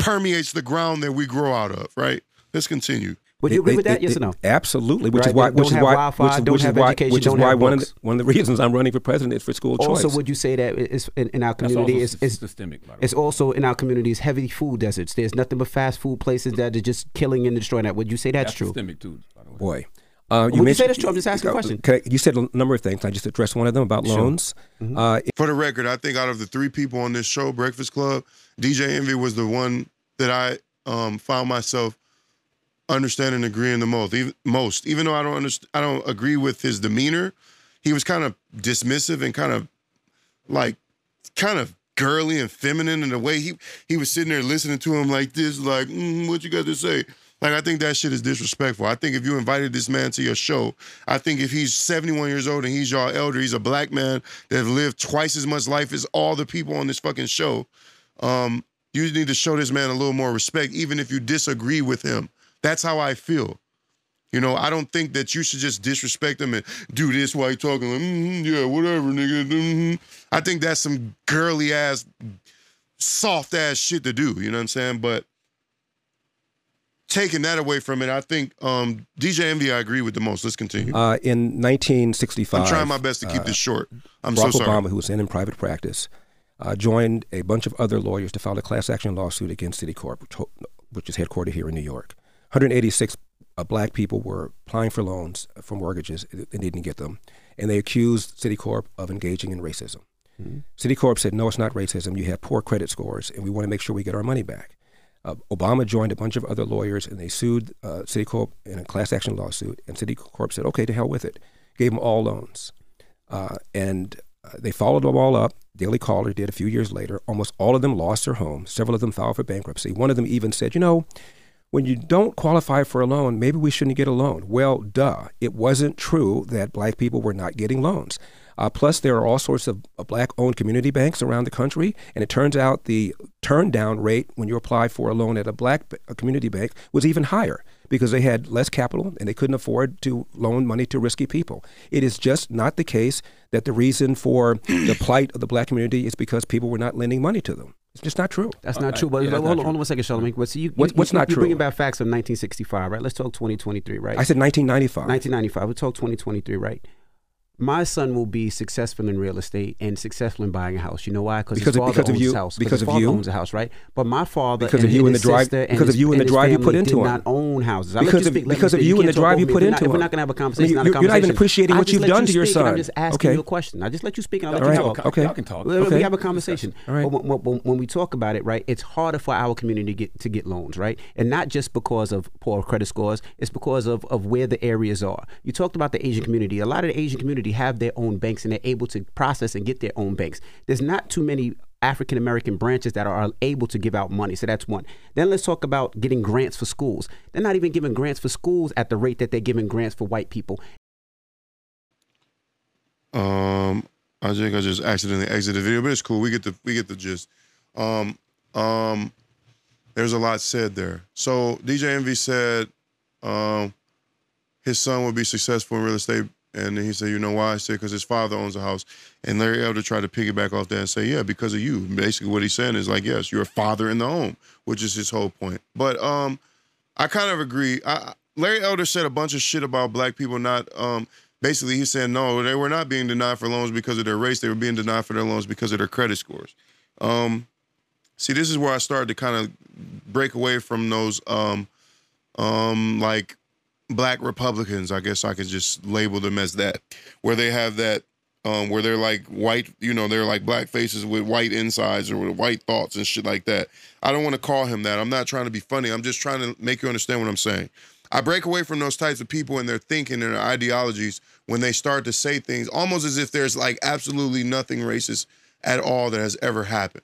permeates the ground that we grow out of, right? Let's continue. Would you agree with that? yes or no? Absolutely. Which right. is why. Which is why. Which, which is why. Which is why one of the, one of the reasons I'm running for president is for school also, choice. Also, would you say that it's in, in our community is systemic? It's also in our communities heavy food deserts. There's nothing but fast food places that are just killing and destroying that. Would you say that's, that's true? Systemic too. Boy. Uh, you, you say that's true? I'm just asking a question. you said a number of things. I just addressed one of them about sure. loans. Mm-hmm. Uh, For the record, I think out of the three people on this show, Breakfast Club, DJ Envy was the one that I um, found myself understanding and agreeing the most. Even, most, even though I don't understand, I don't agree with his demeanor. He was kind of dismissive and kind of like, kind of girly and feminine in the way he he was sitting there listening to him like this, like, mm, what you got to say? Like, I think that shit is disrespectful. I think if you invited this man to your show, I think if he's 71 years old and he's your elder, he's a black man that lived twice as much life as all the people on this fucking show. Um, you need to show this man a little more respect, even if you disagree with him. That's how I feel. You know, I don't think that you should just disrespect him and do this while you're talking. Like, mm-hmm, yeah, whatever, nigga. Mm-hmm. I think that's some girly ass, soft ass shit to do. You know what I'm saying? But taking that away from it, I think um, DJ Envy, I agree with the most. Let's continue. Uh, in 1965, I'm trying my best to keep uh, this short. I'm Barack so sorry. Obama, who was in in private practice, uh, joined a bunch of other lawyers to file a class action lawsuit against Citicorp, which is headquartered here in New York. 186 uh, black people were applying for loans for mortgages and didn't get them. And they accused Citicorp of engaging in racism. Mm-hmm. Citicorp said, no, it's not racism. You have poor credit scores, and we want to make sure we get our money back. Uh, Obama joined a bunch of other lawyers, and they sued uh, Citicorp in a class action lawsuit. And Citicorp said, okay, to hell with it. Gave them all loans. Uh, and they followed them all up. Daily Caller did a few years later. Almost all of them lost their homes. Several of them filed for bankruptcy. One of them even said, you know, when you don't qualify for a loan, maybe we shouldn't get a loan. Well, duh. It wasn't true that black people were not getting loans. Uh, plus, there are all sorts of uh, black-owned community banks around the country, and it turns out the turn down rate when you apply for a loan at a black b- a community bank was even higher because they had less capital and they couldn't afford to loan money to risky people. It is just not the case that the reason for the plight of the black community is because people were not lending money to them. It's just not true. That's not uh, true. But yeah, that's hold, not on, hold on one second, Charlamagne. But see, you, What's- you, what's you, not you're true? bringing back facts of 1965, right? Let's talk 2023, right? I said 1995. 1995. We'll talk 2023, right? My son will be successful in real estate and successful in buying a house. You know why? Because his father because of owns you- a house. because his of father you. owns a house, right? But my father Because of and, you and his the drive- sister and because of you and the drive you put into did him. not own houses. I'll Because of- speak. Because of speak. you and the drive you put We're into not, We're not gonna have a conversation. You- not a you're not even appreciating what you've done you to your speak, and I'm just asking Okay. you a question. I just let you speak and I'll let you talk. Okay. Y'all can talk. We have a conversation. All right. When, when, when we talk about it, right, it's harder for our community to get to get loans, right? And not just because of poor credit scores, it's because of, of where the areas are. You talked about the Asian community. A lot of the Asian community have their own banks and they're able to process and get their own banks. There's not too many African American branches that are able to give out money. So that's one. Then let's talk about getting grants for schools. They're not even giving grants for schools at the rate that they're giving grants for white people. Um, I think I just accidentally exited the video, but it's cool. We get the we get the gist. Um, um, there's a lot said there. So DJ Envy said, um, his son would be successful in real estate, and then he said, you know why? I said because his father owns a house, and Larry Elder tried to piggyback off that and say, yeah, because of you. Basically, what he's saying is like, yes, you're a father in the home, which is his whole point. But um, I kind of agree. I, Larry Elder said a bunch of shit about black people not. Um, basically, he's saying no, they were not being denied for loans because of their race. They were being denied for their loans because of their credit scores. Um, see, this is where I started to kind of break away from those, um, um, like black Republicans. I guess I could just label them as that, where they have that. Um, where they're like white, you know, they're like black faces with white insides or with white thoughts and shit like that. I don't want to call him that. I'm not trying to be funny. I'm just trying to make you understand what I'm saying. I break away from those types of people and their thinking and their ideologies when they start to say things almost as if there's like absolutely nothing racist at all that has ever happened.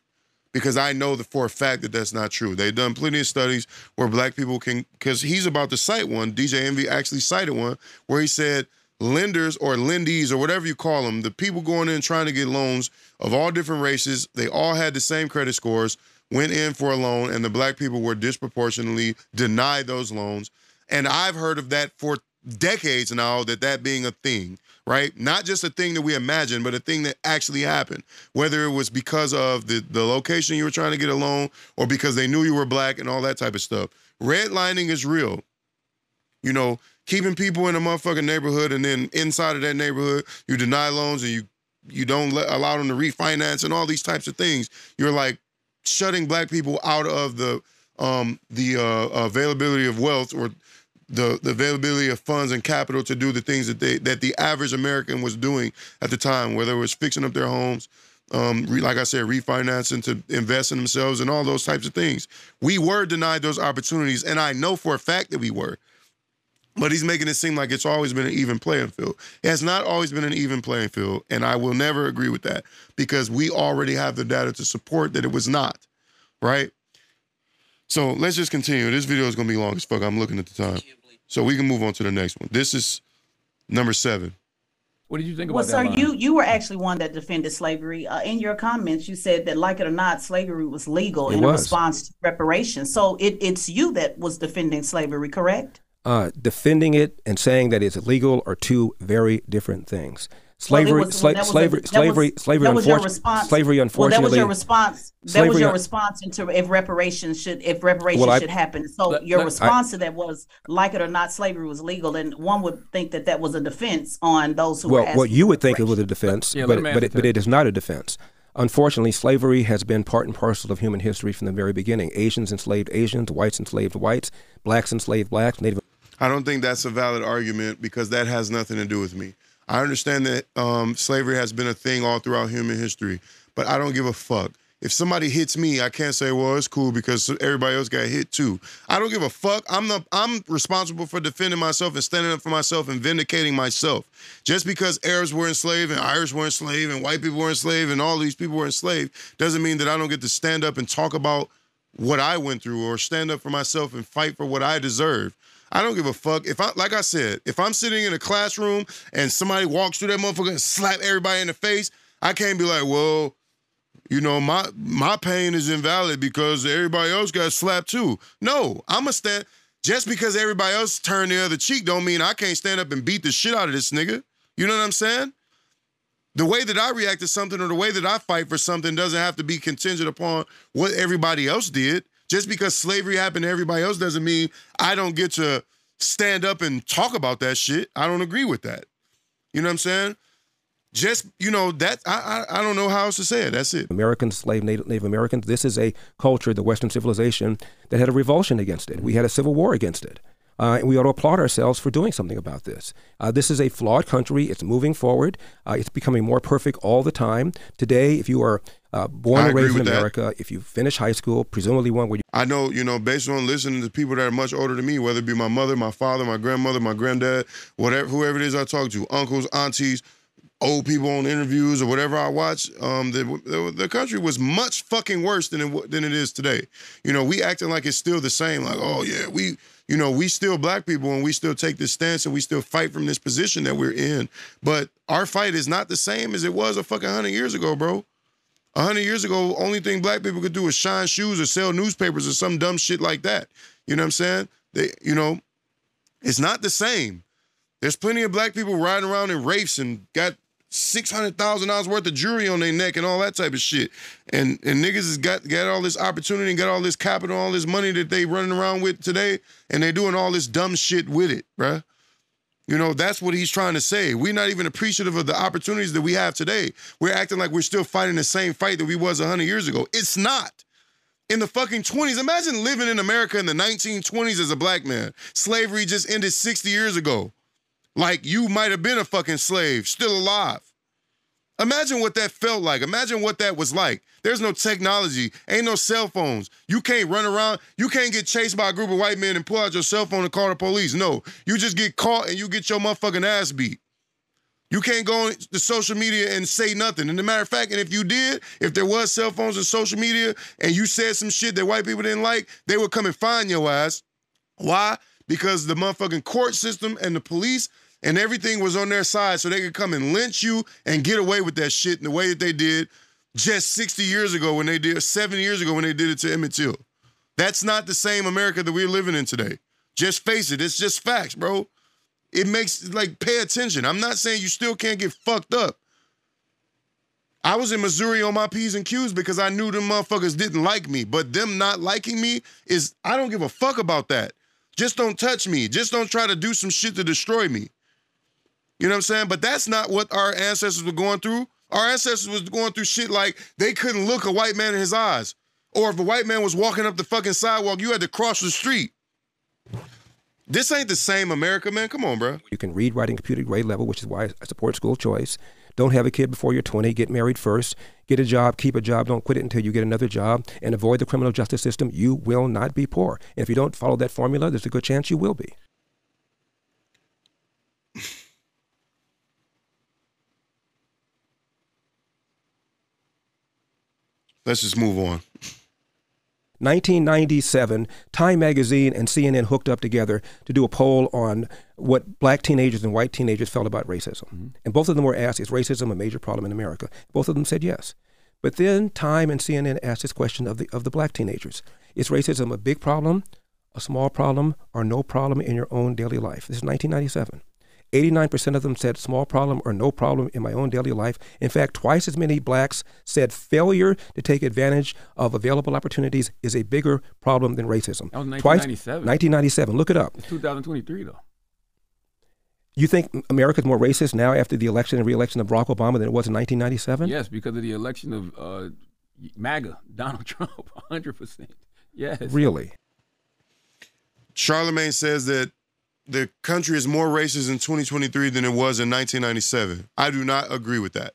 Because I know that for a fact that that's not true. They've done plenty of studies where black people can, because he's about to cite one. DJ Envy actually cited one where he said lenders or lendees or whatever you call them, the people going in trying to get loans of all different races, they all had the same credit scores, went in for a loan, and the black people were disproportionately denied those loans. And I've heard of that for decades now, that that being a thing, right? Not just a thing that we imagine, but a thing that actually happened. Whether it was because of the, the location you were trying to get a loan or because they knew you were black and all that type of stuff. Redlining is real. You know, keeping people in a motherfucking neighborhood and then inside of that neighborhood, you deny loans and you you don't let, allow them to refinance and all these types of things. You're like shutting black people out of the um the uh, availability of wealth or the, the availability of funds and capital to do the things that they that the average American was doing at the time, whether it was fixing up their homes, um, re, like I said, refinancing to invest in themselves and all those types of things. We were denied those opportunities, and I know for a fact that we were. But he's making it seem like it's always been an even playing field. It has not always been an even playing field, and I will never agree with that because we already have the data to support that it was not, right? So let's just continue. This video is gonna be long as fuck. I'm looking at the time. So we can move on to the next one. This is number seven. What did you think about Well, that? sir, line? you you were actually one that defended slavery. Uh, in your comments, you said that, like it or not, slavery was legal It in a was. response to reparations. So it, it's you that was defending slavery, correct? Uh, defending it and saying that it's illegal are two very different things. Well, Slavery, was- sla- well, that was a- slavery, that slavery, was- slavery, that was your unfortunately, response. slavery, Well, that was your response. That was your response into if reparations should if reparations Well, I- should happen. So Let- your let- response to that was, like it or not, slavery was legal, and one would think that that was a defense on those who were well, asking what you would think it was a reparations. defense, Yeah, but him but it, but it is not a defense. Unfortunately, slavery has been part and parcel of human history from the very beginning. Asians enslaved Asians, whites enslaved whites, blacks enslaved blacks, Native I don't think that's a valid argument because that has nothing to do with me. I understand that um, slavery has been a thing all throughout human history, but I don't give a fuck. If somebody hits me, I can't say, "Well, it's cool because everybody else got hit too." I don't give a fuck. I'm the I'm responsible for defending myself and standing up for myself and vindicating myself. Just because Arabs were enslaved and Irish were enslaved and white people were enslaved and all these people were enslaved doesn't mean that I don't get to stand up and talk about what I went through or stand up for myself and fight for what I deserve. I don't give a fuck. If I like I said, if I'm sitting in a classroom and somebody walks through that motherfucker and slap everybody in the face, I can't be like, well, you know, my my pain is invalid because everybody else got slapped too. No, I'm a stand just because everybody else turned the other cheek don't mean I can't stand up and beat the shit out of this nigga. You know what I'm saying? The way that I react to something or the way that I fight for something doesn't have to be contingent upon what everybody else did. Just because slavery happened to everybody else doesn't mean I don't get to stand up and talk about that shit. I don't agree with that. You know what I'm saying? Just you know that I, I I don't know how else to say it. That's it. American slave Native, Native Americans. This is a culture, the Western civilization, that had a revulsion against it. We had a civil war against it. Uh, and we ought to applaud ourselves for doing something about this. Uh, this is a flawed country. It's moving forward. Uh, it's becoming more perfect all the time. Today, if you are uh, born and raised in with that. America, if you finish high school, presumably one where you I know, you know, based on listening to people that are much older than me, whether it be my mother, my father, my grandmother, my granddad, whatever, whoever it is I talk to, uncles, aunties, old people on interviews or whatever I watch, um, the, the the country was much fucking worse than it, than it is today. You know, we acting like it's still the same. Like, oh yeah, we, you know, we still black people and we still take this stance and we still fight from this position that we're in. But our fight is not the same as it was a fucking hundred years ago, bro. A hundred years ago, only thing black people could do was shine shoes or sell newspapers or some dumb shit like that. You know what I'm saying? They, you know, it's not the same. There's plenty of black people riding around in Wraiths and got six hundred thousand dollars worth of jewelry on their neck and all that type of shit. And and niggas has got got all this opportunity and got all this capital, all this money that they running around with today, and they doing all this dumb shit with it, bruh. You know, that's what he's trying to say. We're not even appreciative of the opportunities that we have today. We're acting like we're still fighting the same fight that we was 100 years ago. It's not. In the fucking 20s, imagine living in America in the 1920s as a black man. Slavery just ended 60 years ago. Like you might have been a fucking slave, still alive. Imagine what that felt like. Imagine what that was like. There's no technology, ain't no cell phones. You can't run around. You can't get chased by a group of white men and pull out your cell phone and call the police. No, you just get caught and you get your motherfucking ass beat. You can't go on the social media and say nothing. And the matter of fact, and if you did, if there was cell phones and social media and you said some shit that white people didn't like, they would come and find your ass. Why? Because the motherfucking court system and the police and everything was on their side so they could come and lynch you and get away with that shit in the way that they did just 60 years ago when they did, 70 years ago when they did it to Emmett Till. That's not the same America that we're living in today. Just face it, it's just facts, bro. It makes, like, pay attention. I'm not saying you still can't get fucked up. I was in Missouri on my P's and Q's because I knew them motherfuckers didn't like me. But them not liking me is, I don't give a fuck about that. Just don't touch me. Just don't try to do some shit to destroy me. You know what I'm saying? But that's not what our ancestors were going through. Our ancestors was going through shit like they couldn't look a white man in his eyes. Or if a white man was walking up the fucking sidewalk, you had to cross the street. This ain't the same America, man. Come on, bro. You can read, write, and computer grade level, which is why I support school choice. Don't have a kid before you're 20. Get married first. Get a job. Keep a job. Don't quit it until you get another job. And avoid the criminal justice system. You will not be poor. And if you don't follow that formula, there's a good chance you will be. Let's just move on. 1997, Time Magazine and CNN hooked up together to do a poll on what black teenagers and white teenagers felt about racism. Mm-hmm. And both of them were asked, is racism a major problem in America? Both of them said yes. But then Time and CNN asked this question of the, of the black teenagers Is racism a big problem, a small problem, or no problem in your own daily life? This is 1997. 89% of them said small problem or no problem in my own daily life. In fact, twice as many blacks said failure to take advantage of available opportunities is a bigger problem than racism. That was Twice- 1997. 1997. Look it up. It's 2023 though. You think America's more racist now after the election and reelection of Barack Obama than it was in 1997? Yes, because of the election of uh, MAGA, Donald Trump, 100. percent Yes. Really? Charlamagne says that the country is more racist in 2023 than it was in 1997. I do not agree with that.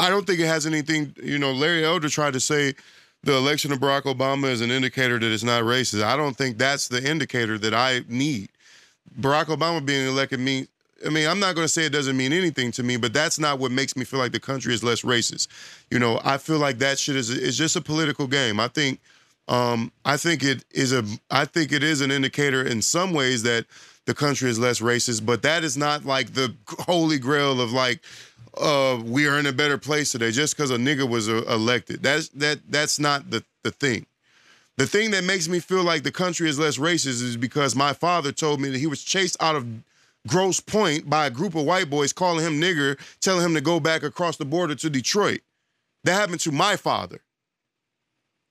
I don't think it has anything, you know, Larry Elder tried to say the election of Barack Obama is an indicator that it's not racist. I don't think that's the indicator that I need. Barack Obama being elected means I mean, I'm not going to say it doesn't mean anything to me, but that's not what makes me feel like the country is less racist. You know, I feel like that shit is is just a political game. I think, um, I think it is a, I think it is an indicator in some ways that the country is less racist, but that is not like the holy grail of like, uh, we are in a better place today just because a nigga was uh, elected. That's that that's not the the thing. The thing that makes me feel like the country is less racist is because my father told me that he was chased out of Grosse Pointe by a group of white boys calling him nigger, telling him to go back across the border to Detroit. That happened to my father.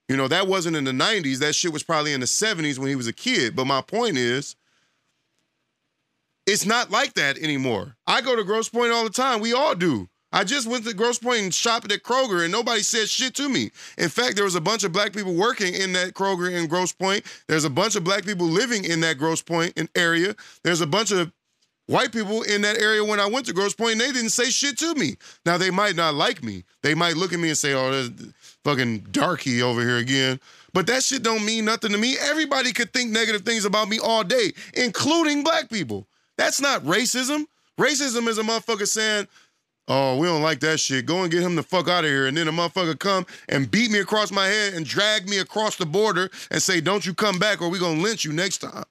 You know, that wasn't in the 90s. That shit was probably in the 70s when he was a kid. But my point is, it's not like that anymore. I go to Grosse Pointe all the time. We all do. I just went to Grosse Pointe and shopped at Kroger, and nobody said shit to me. In fact, there was a bunch of black people working in that Kroger in Grosse Pointe. There's a bunch of black people living in that Grosse Pointe area. There's a bunch of white people in that area when I went to Grosse Pointe, and they didn't say shit to me. Now they might not like me. They might look at me and say, "Oh, fucking darky over here again." But that shit don't mean nothing to me. Everybody could think negative things about me all day, including black people. That's not racism. Racism is a motherfucker saying, Oh, we don't like that shit. Go and get him the fuck out of here. And then a motherfucker come and beat me across my head and drag me across the border and say, Don't you come back or we gonna lynch you next time.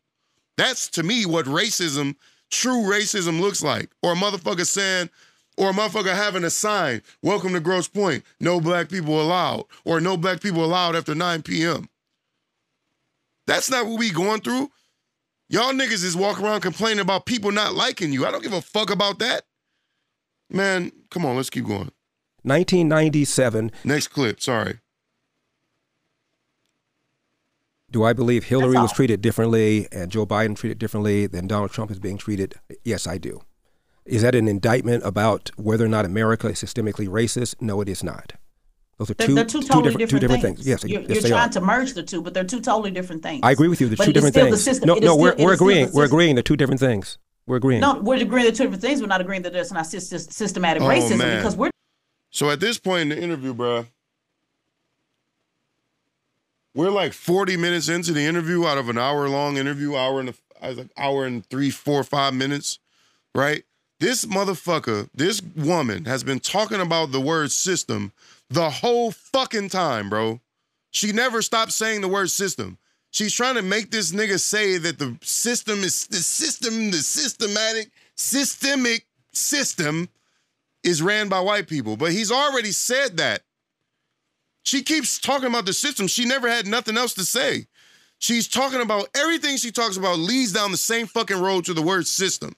That's to me what racism, true racism looks like. Or a motherfucker saying, or a motherfucker having a sign, welcome to Grosse Pointe, no black people allowed, or no black people allowed after 9 p.m. That's not what we going through. Y'all niggas is walking around complaining about people not liking you. I don't give a fuck about that. Man, come on, let's keep going. 1997. Next clip, sorry. Do I believe Hillary was treated differently and Joe Biden treated differently than Donald Trump is being treated? Yes, I do. Is that an indictment about whether or not America is systemically racist? No, it is not. Those are They're, two, they're two two totally different, different, two different things. things. Yes, you're, yes, you're trying are. to merge the two, but they're two totally different things. I agree with you. They're But two different things. no, no, we're, it we're is the agreeing. We're agreeing. They're two different things. We're agreeing. No, we're agreeing to two different things. We're not agreeing that there's not syst- systematic Oh, racism man. because we're So at this point in the interview, bruh, we're like 40 minutes into the interview out of an hour long interview, hour and a, I was like hour and three, four, five minutes, right? This motherfucker, this woman has been talking about the word system the whole fucking time, bro. She never stopped saying the word system. She's trying to make this nigga say that the system is the system, the systematic, systemic system is ran by white people. But he's already said that. She keeps talking about the system. She never had nothing else to say. She's talking about everything she talks about leads down the same fucking road to the word system.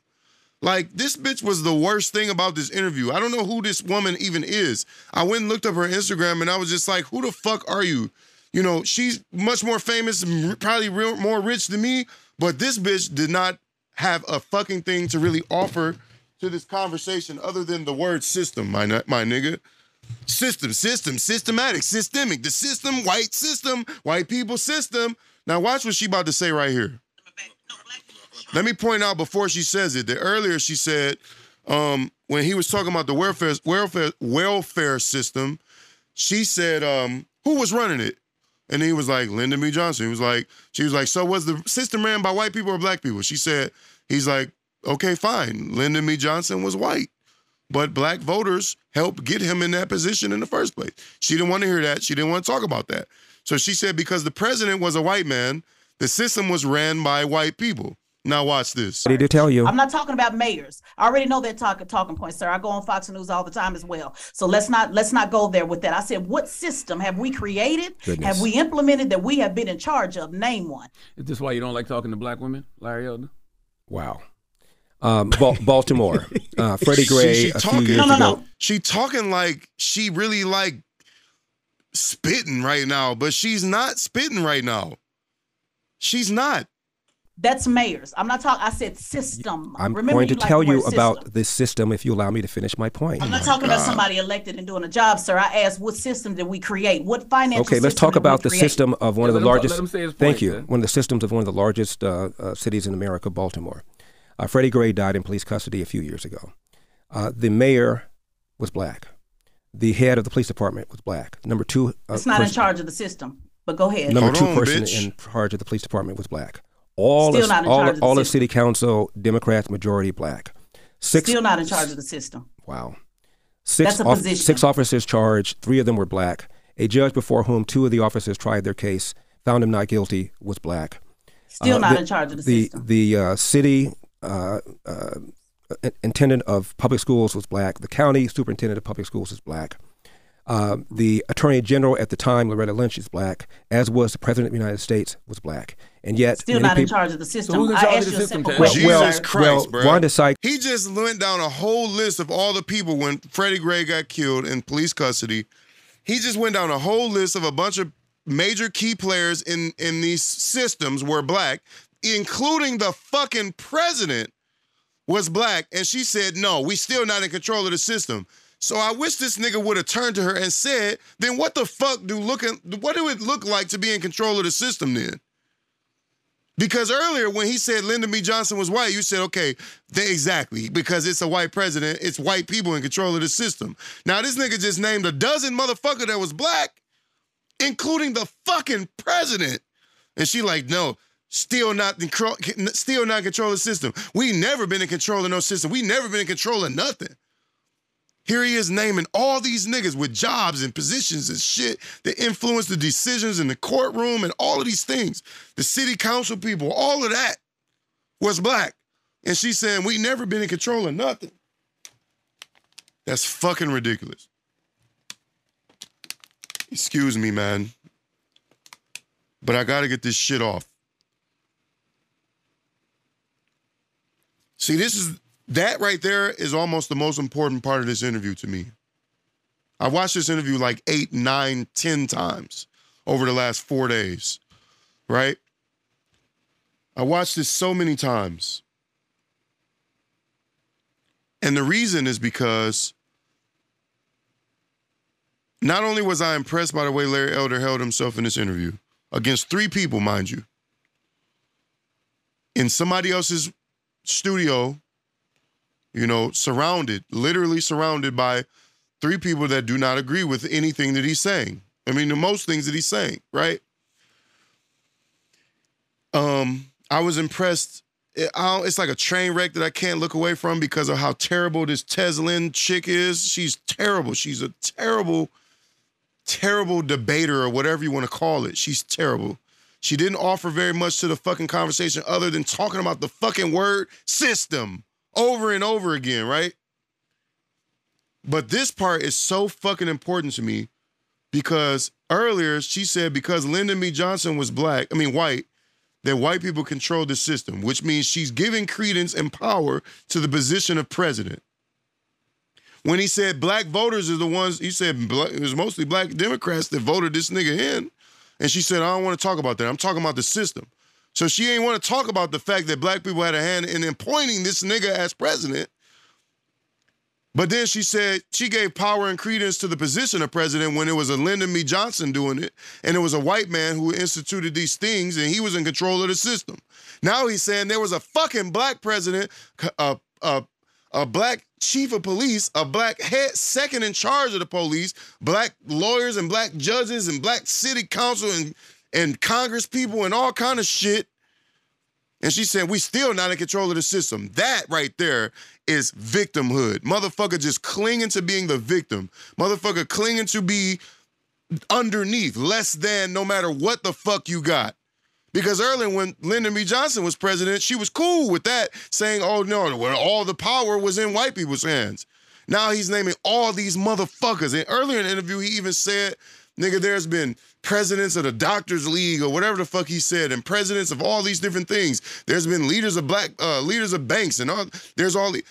Like this bitch was the worst thing about this interview. I don't know who this woman even is. I went and looked up her Instagram and I was just like, who the fuck are you? You know, she's much more famous and probably real, more rich than me, but this bitch did not have a fucking thing to really offer to this conversation other than the word system, my, my nigga. System, system, systematic, systemic. The system, white system, white people system. Now watch what she about to say right here. Let me point out before she says it that earlier she said um, when he was talking about the welfare welfare welfare system, she said, um, "Who was running it?" And he was like, "Lyndon B. Johnson." He was like, "She was like, so was the system ran by white people or black people?" She said, "He's like, okay, fine. Lyndon B. Johnson was white." But black voters helped get him in that position in the first place. She didn't want to hear that. She didn't want to talk about that. So she said because the president was a white man, the system was ran by white people. Now watch this. Ready to tell you. I'm not talking about mayors. I already know that talk, talking point, sir. I go on Fox News all the time as well. So let's not let's not go there with that. I said, what system have we created? Goodness. Have we implemented that we have been in charge of? Name one. Is this why you don't like talking to black women, Larry Elder? Wow. Um, Bal- Baltimore. Uh, Freddie Gray she a few talking- years No, no, ago. no. She talking like she really like spitting right now, but she's not spitting right now. She's not. That's mayors. I'm not talking. I said system. I'm Remember going to you like tell the you word about this system if you allow me to finish my point. I'm not talking about somebody elected and doing a job, sir. I asked what system did we create? What financial Okay, let's talk about the create? system of one Yeah, of the let him- largest. let him say his thank you. man. One of the systems of one of the largest uh, uh, cities in America, Baltimore. Uh, Freddie Gray died in police custody a few years ago. Uh, the mayor was black. The head of the police department was black. Number two, uh, It's not in charge of the system. But go ahead. Number Hold two on, person bitch. in charge of the police department was black. All Still of, not in all, charge of, the all of city. city council Democrats majority black. Six, Still not in charge of the system. Wow. Six, That's a off- position. six officers charged, three of them were black. A judge before whom two of the officers tried their case found him not guilty was black. Still Uh, not the- in charge of the, The, system. the uh, city uh, uh, intendant of public schools was black. The county superintendent of public schools is black. Uh, the attorney general at the time, Loretta Lynch, is black, as was the president of the United States, was black. And yet, Still many not in charge of the system. who's in I charge of asked the you a system, simple Well, question. well, Jesus. Christ, well, bro. Wanda Sykes He just went down a whole list of all the people when Freddie Gray got killed in police custody. He just went down a whole list of a bunch of major key players in in these systems were black, including the fucking president was black, and she said, "No, we still not in control of the system." So I wish this nigga would have turned to her and said, "Then what the fuck do looking? What do it look like to be in control of the system then?" Because earlier when he said Lyndon B. Johnson was white, you said, okay, they, exactly, because it's a white president, it's white people in control of the system. Now this nigga just named a dozen motherfucker that was black, including the fucking president. And she like, no, still not in still not in control of the system. We never been in control of no system. We never been in control of nothing. Here he is naming all these niggas with jobs and positions and shit that influence the decisions in the courtroom and all of these things. The city council people, all of that was black. And she's saying we never been in control of nothing. That's fucking ridiculous. Excuse me, man. But I gotta get this shit off. See, this is that right there is almost the most important part of this interview to me. I watched this interview like eight, nine, ten times over the last four days, right? I watched this so many times. And the reason is because not only was I impressed by the way Larry Elder held himself in this interview, against three people, mind you, in somebody else's studio, you know, surrounded, literally surrounded by three people that do not agree with anything that he's saying. I mean, the most things that he's saying, right? Um, I was impressed. It- it's like a train wreck that I can't look away from because of how terrible this Tezlyn chick is. She's terrible. She's a terrible, terrible debater or whatever you want to call it. She's terrible. She didn't offer very much to the fucking conversation other than talking about the fucking word system over and over again, right? But this part is so fucking important to me because earlier she said because Lyndon B. Johnson was black, I mean white, that white people control the system, which means she's giving credence and power to the position of president. When he said black voters are the ones, he said black, it was mostly black Democrats that voted this nigga in. And she said, I don't want to talk about that. I'm talking about the system. So she ain't want to talk about the fact that black people had a hand in appointing this nigga as president. But then she said she gave power and credence to the position of president when it was a Lyndon B. Johnson doing it, and it was a white man who instituted these things, and he was in control of the system. Now he's saying there was a fucking black president, a a, a black chief of police, a black head second in charge of the police, black lawyers and black judges and black city council and and Congress people and all kind of shit. And she's saying we still not in control of the system. That right there is victimhood. Motherfucker just clinging to being the victim. Motherfucker clinging to be underneath, less than no matter what the fuck you got. Because earlier when Lyndon B. Johnson was president, she was cool with that, saying, oh no, well, all the power was in white people's hands. Now he's naming all these motherfuckers. And earlier in the interview, he even said, nigga, there's been presidents of the Doctors League or whatever the fuck he said, and presidents of all these different things. There's been leaders of black uh, leaders of banks and all. There's all the,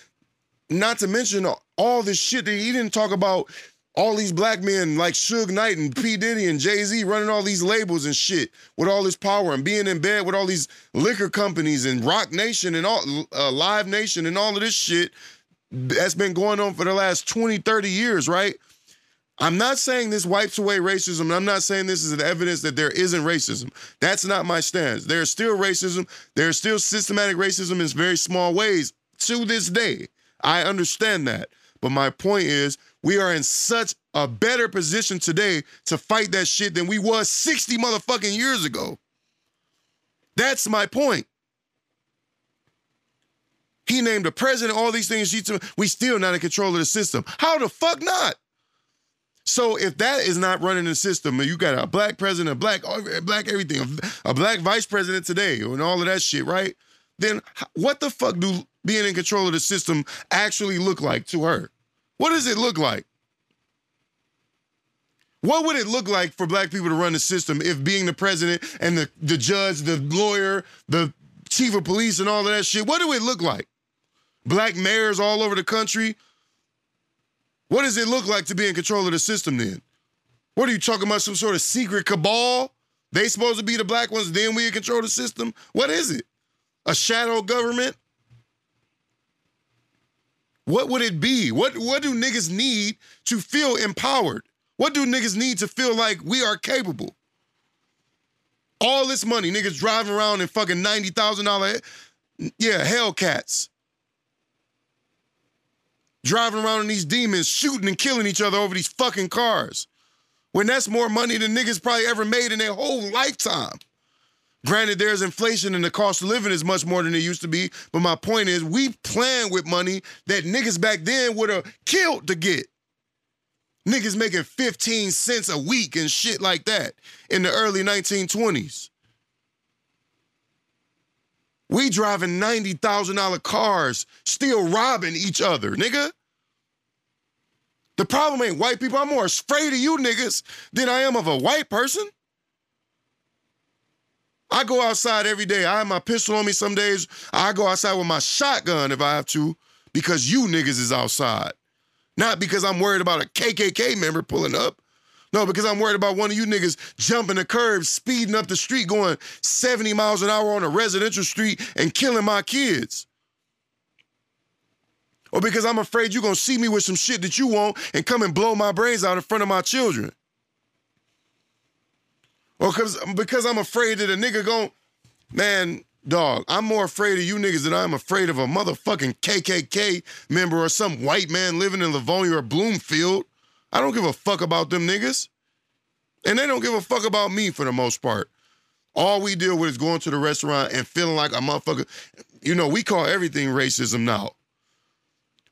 not to mention all, this shit that he didn't talk about. All these black men like Suge Knight and P Diddy and Jay Z running all these labels and shit with all this power and being in bed with all these liquor companies and Roc Nation and all uh, Live Nation and all of this shit that's been going on for the last 20, 30 years, right? I'm not saying this wipes away racism. I'm not saying this is an evidence that there isn't racism. That's not my stance. There's still racism. There's still systematic racism in very small ways to this day. I understand that. But my point is, we are in such a better position today to fight that shit than we was 60 motherfucking years ago. That's my point. He named a president, all these things. She we still not in control of the system. How the fuck not? So if that is not running the system, and you got a black president, a black, eh, black everything, a black vice president today, and all of that shit, right? Then what the fuck do being in control of the system actually look like to her? What does it look like? What would it look like for black people to run the system if being the president and the, the judge, the lawyer, the chief of police, and all of that shit, what do it look like? Black mayors all over the country. What does it look like to be in control of the system then? What are you talking about? Some sort of secret cabal? They supposed to be the black ones, then we control the system? What is it? A shadow government? What would it be? What what do niggas need to feel empowered? What do niggas need to feel like we are capable? All this money, niggas driving around in fucking $90,000, yeah, Hellcats. Driving around in these demons, shooting and killing each other over these fucking cars. When that's more money than niggas probably ever made in their whole lifetime. Granted, there's inflation and the cost of living is much more than it used to be. But my point is, we plan with money that niggas back then would have killed to get. Niggas making 15 cents a week and shit like that in the early 1920s. We driving $90,000 cars, still robbing each other, nigga. The problem ain't white people. I'm more afraid of you niggas than I am of a white person. I go outside every day. I have my pistol on me some days. I go outside with my shotgun if I have to because you niggas is outside. Not because I'm worried about a KKK member pulling up. No, because I'm worried about one of you niggas jumping the curb, speeding up the street, going 70 miles an hour on a residential street and killing my kids. Or because I'm afraid you're gonna see me with some shit that you want and come and blow my brains out in front of my children. Or because because I'm afraid that a nigga gon' man, Dog, I'm more afraid of you niggas than I'm afraid of a motherfucking KKK member or some white man living in Livonia or Bloomfield. I don't give a fuck about them niggas. And they don't give a fuck about me for the most part. All we deal with is going to the restaurant and feeling like a motherfucker. You know, we call everything racism now.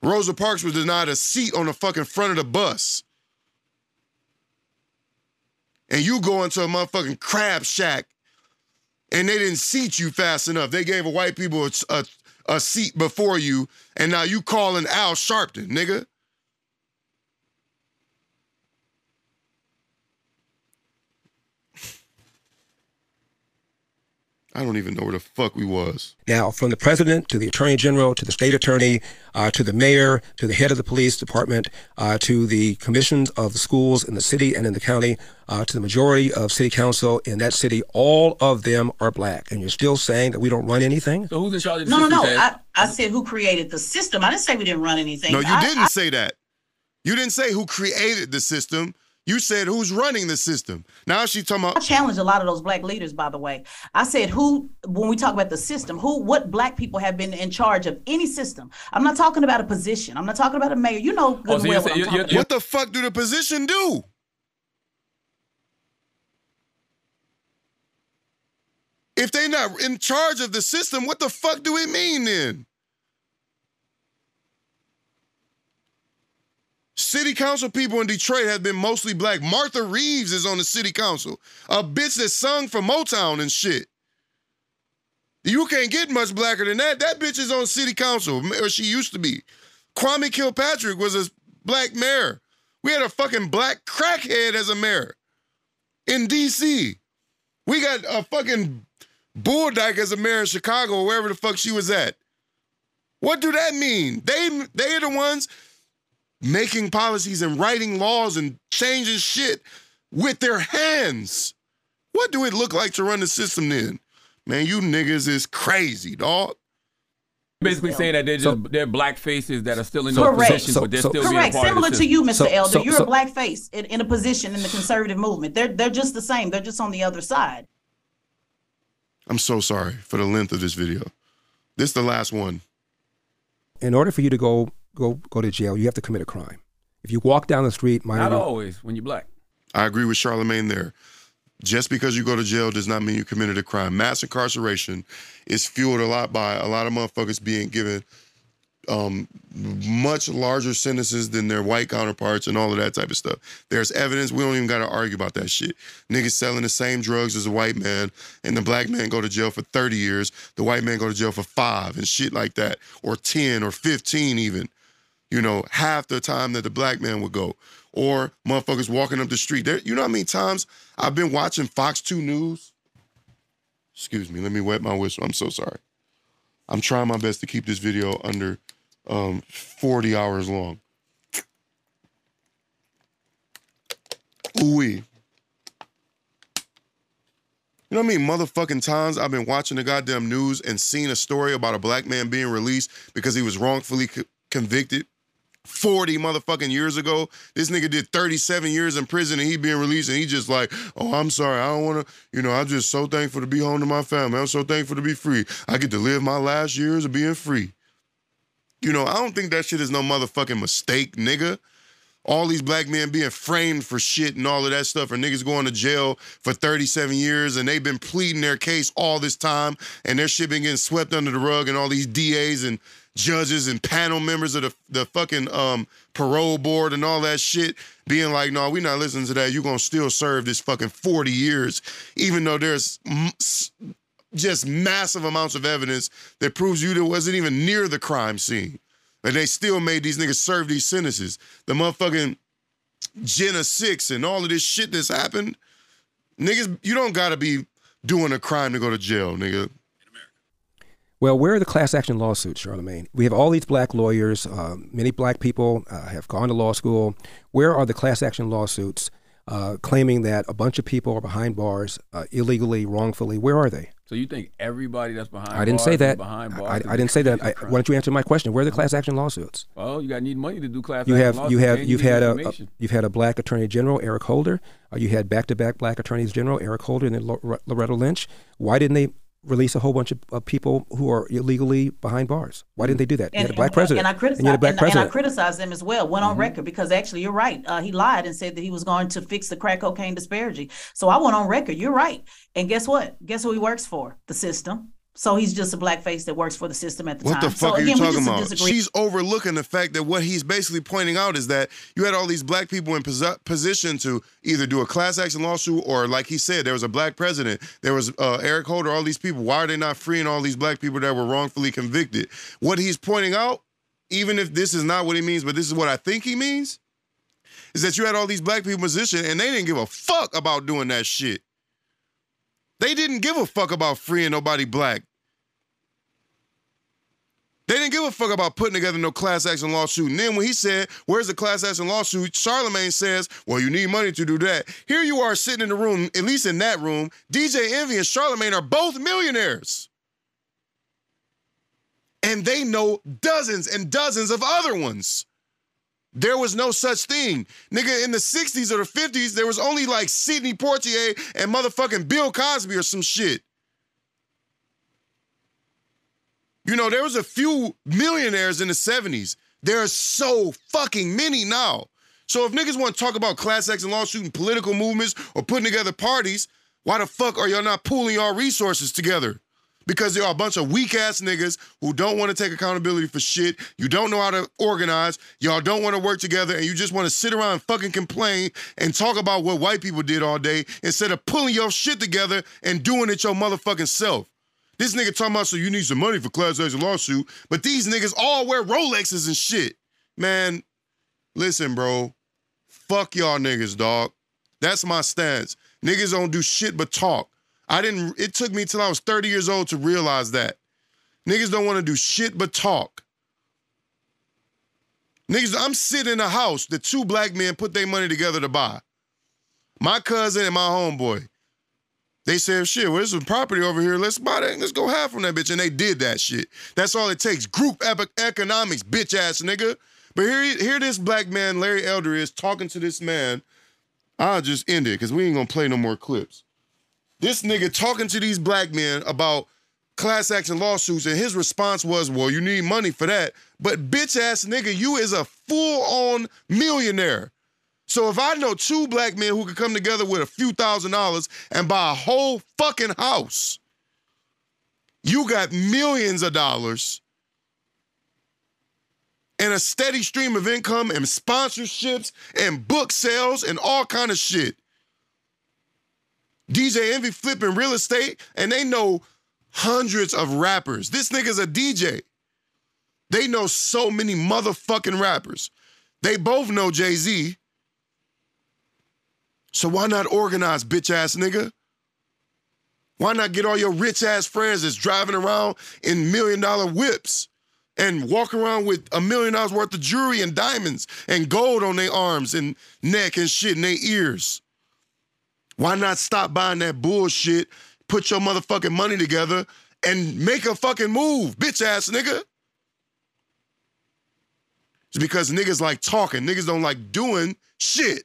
Rosa Parks was denied a seat on the fucking front of the bus. And you go into a motherfucking crab shack and they didn't seat you fast enough. They gave a white people a, a, a seat before you, and now you calling Al Sharpton, nigga. I don't even know where the fuck we was. Now, from the president to the attorney general to the state attorney uh, to the mayor to the head of the police department uh, to the commissions of the schools in the city and in the county uh, to the majority of city council in that city, all of them are black. And you're still saying that we don't run anything? So who's in charge of the no, system? No, no, no. I, I said who created the system. I didn't say we didn't run anything. No, you I, didn't I, say that. You didn't say who created the system. You said who's running the system. Now she's talking about. I challenge a lot of those black leaders, by the way. I said who, when we talk about the system, who, what black people have been in charge of any system. I'm not talking about a position. I'm not talking about a mayor. You know oh, good oh, so well what, you're, you're, what the fuck do the position do? If they're not in charge of the system, what the fuck do it mean then? City council people in Detroit have been mostly black. Martha Reeves is on the city council, a bitch that sung for Motown and shit. You can't get much blacker than that. That bitch is on city council, or she used to be. Kwame Kilpatrick was a black mayor. We had a fucking black crackhead as a mayor in D.C. We got a fucking Bulldyke as a mayor in Chicago wherever the fuck she was at. What do that mean? They they are the ones making policies and writing laws and changing shit with their hands. What do it look like to run the system then? Man, you niggas is crazy, dog. Basically saying that they're just so, they're black faces that are still in those positions, so, but they're so, still correct. Similar to you, Mr. Elder, you're a black face in, in a position in the conservative movement. They're they're just the same. They're just on the other side. I'm so sorry for the length of this video. This is the last one. In order for you to go go go to jail, you have to commit a crime. If you walk down the street, not always when you're black. I agree with Charlamagne there. Just because you go to jail does not mean you committed a crime. Mass incarceration is fueled a lot by a lot of motherfuckers being given um, much larger sentences than their white counterparts and all of that type of stuff. There's evidence. We don't even got to argue about that shit. Niggas selling the same drugs as a white man, and the black man go to jail for 30 years. The white man go to jail for five and shit like that, or 10 or 15 even. You know, half the time that the black man would go. Or motherfuckers walking up the street. There, you know how many times I've been watching Fox 2 News? Excuse me, let me wet my whistle. I'm so sorry. I'm trying my best to keep this video under um, 40 hours long. Ooh wee. You know what I mean? Motherfucking times I've been watching the goddamn news and seen a story about a black man being released because he was wrongfully co- convicted 40 motherfucking years ago. This nigga did 37 years in prison and he being released and he just like, oh, I'm sorry. I don't want to, you know, I'm just so thankful to be home to my family. I'm so thankful to be free. I get to live my last years of being free. You know, I don't think that shit is no motherfucking mistake, nigga. All these black men being framed for shit and all of that stuff, or niggas going to jail for 37 years and they've been pleading their case all this time and their shit been getting swept under the rug and all these DAs and judges and panel members of the, the fucking um, parole board and all that shit being like, no, we're not listening to that. You're going to still serve this fucking 40 years, even though there's just massive amounts of evidence that proves you wasn't even near the crime scene. And they still made these niggas serve these sentences. The motherfucking Jena 6 and all of this shit that's happened. Niggas, you don't gotta be doing a crime to go to jail, nigga. Well, where are the class action lawsuits, Charlamagne? We have all these black lawyers. Uh, many black people uh, have gone to law school. Where are the class action lawsuits uh, claiming that a bunch of people are behind bars uh, illegally, wrongfully? Where are they? So you think everybody that's behind? I didn't say that. Behind bars I, I didn't say that. I, why don't you answer my question? Where are the class action lawsuits? Well, you got need money to do class. You action have lawsuits. you have you've had a, a you've had a black attorney general Eric Holder. Uh, you had back to back black attorneys general Eric Holder and then Lor- Loretta Lynch. Why didn't they release a whole bunch of, of people who are illegally behind bars? Why didn't they do that? you had a black president. And I criticized, you had a black and, and I criticized them as well. Went on Mhm. record because actually, you're right. Uh, he lied and said that he was going to fix the crack cocaine disparity. So I went on record. You're right. And guess what? Guess who he works for? The system. So he's just a black face that works for the system at the What time. What the fuck so are you again, we talking about? disagree. She's overlooking the fact that what he's basically pointing out is that you had all these black people in posi- position to either do a class action lawsuit or, like he said, there was a black president, there was uh, Eric Holder, all these people. Why are they not freeing all these black people that were wrongfully convicted? What he's pointing out, even if this is not what he means, but this is what I think he means, is that you had all these black people in position and they didn't give a fuck about doing that shit. They didn't give a fuck about freeing nobody black. They didn't give a fuck about putting together no class action lawsuit. And then when he said, Where's the class action lawsuit? Charlamagne says, Well, you need money to do that. Here you are sitting in the room, at least in that room. DJ Envy and Charlamagne are both millionaires. And they know dozens and dozens of other ones. There was no such thing. Nigga, in the 60s or the 50s, there was only like Sidney Portier and motherfucking Bill Cosby or some shit. You know, there was a few millionaires in the 70s. There are so fucking many now. So if niggas want to talk about class action lawsuit and political movements or putting together parties, why the fuck are y'all not pooling y'all resources together? Because there are a bunch of weak ass niggas who don't want to take accountability for shit. You don't know how to organize. Y'all don't want to work together, and you just want to sit around and fucking complain and talk about what white people did all day instead of pulling your shit together and doing it your motherfucking self. This nigga talking about so you need some money for class action lawsuit, but these niggas all wear Rolexes and shit. Man, listen, bro. Fuck y'all niggas, dog. That's my stance. Niggas don't do shit but talk. I didn't, it took me till I was 30 years old to realize that. Niggas don't want to do shit but talk. Niggas, I'm sitting in a house that two black men put their money together to buy. My cousin and my homeboy. They said, shit, well, there's some property over here. Let's buy that. Let's go half from that bitch. And they did that shit. That's all it takes. Group economics, bitch ass nigga. But here, here this black man, Larry Elder, is talking to this man. I'll just end it because we ain't gonna play no more clips. This nigga talking to these black men about class action lawsuits, and his response was, Well, you need money for that. But bitch ass nigga, you is a full on millionaire. So if I know two black men who could come together with a few thousand dollars and buy a whole fucking house, you got millions of dollars and a steady stream of income and sponsorships and book sales and all kind of shit. DJ Envy flipping real estate and they know hundreds of rappers. This nigga's a DJ. They know so many motherfucking rappers. They both know Jay Z. So why not organize, bitch ass nigga? Why not get all your rich ass friends that's driving around in million dollar whips and walk around with a million dollars worth of jewelry and diamonds and gold on their arms and neck and shit and their ears? Why not stop buying that bullshit, put your motherfucking money together, and make a fucking move, bitch ass nigga? It's because niggas like talking, niggas don't like doing shit.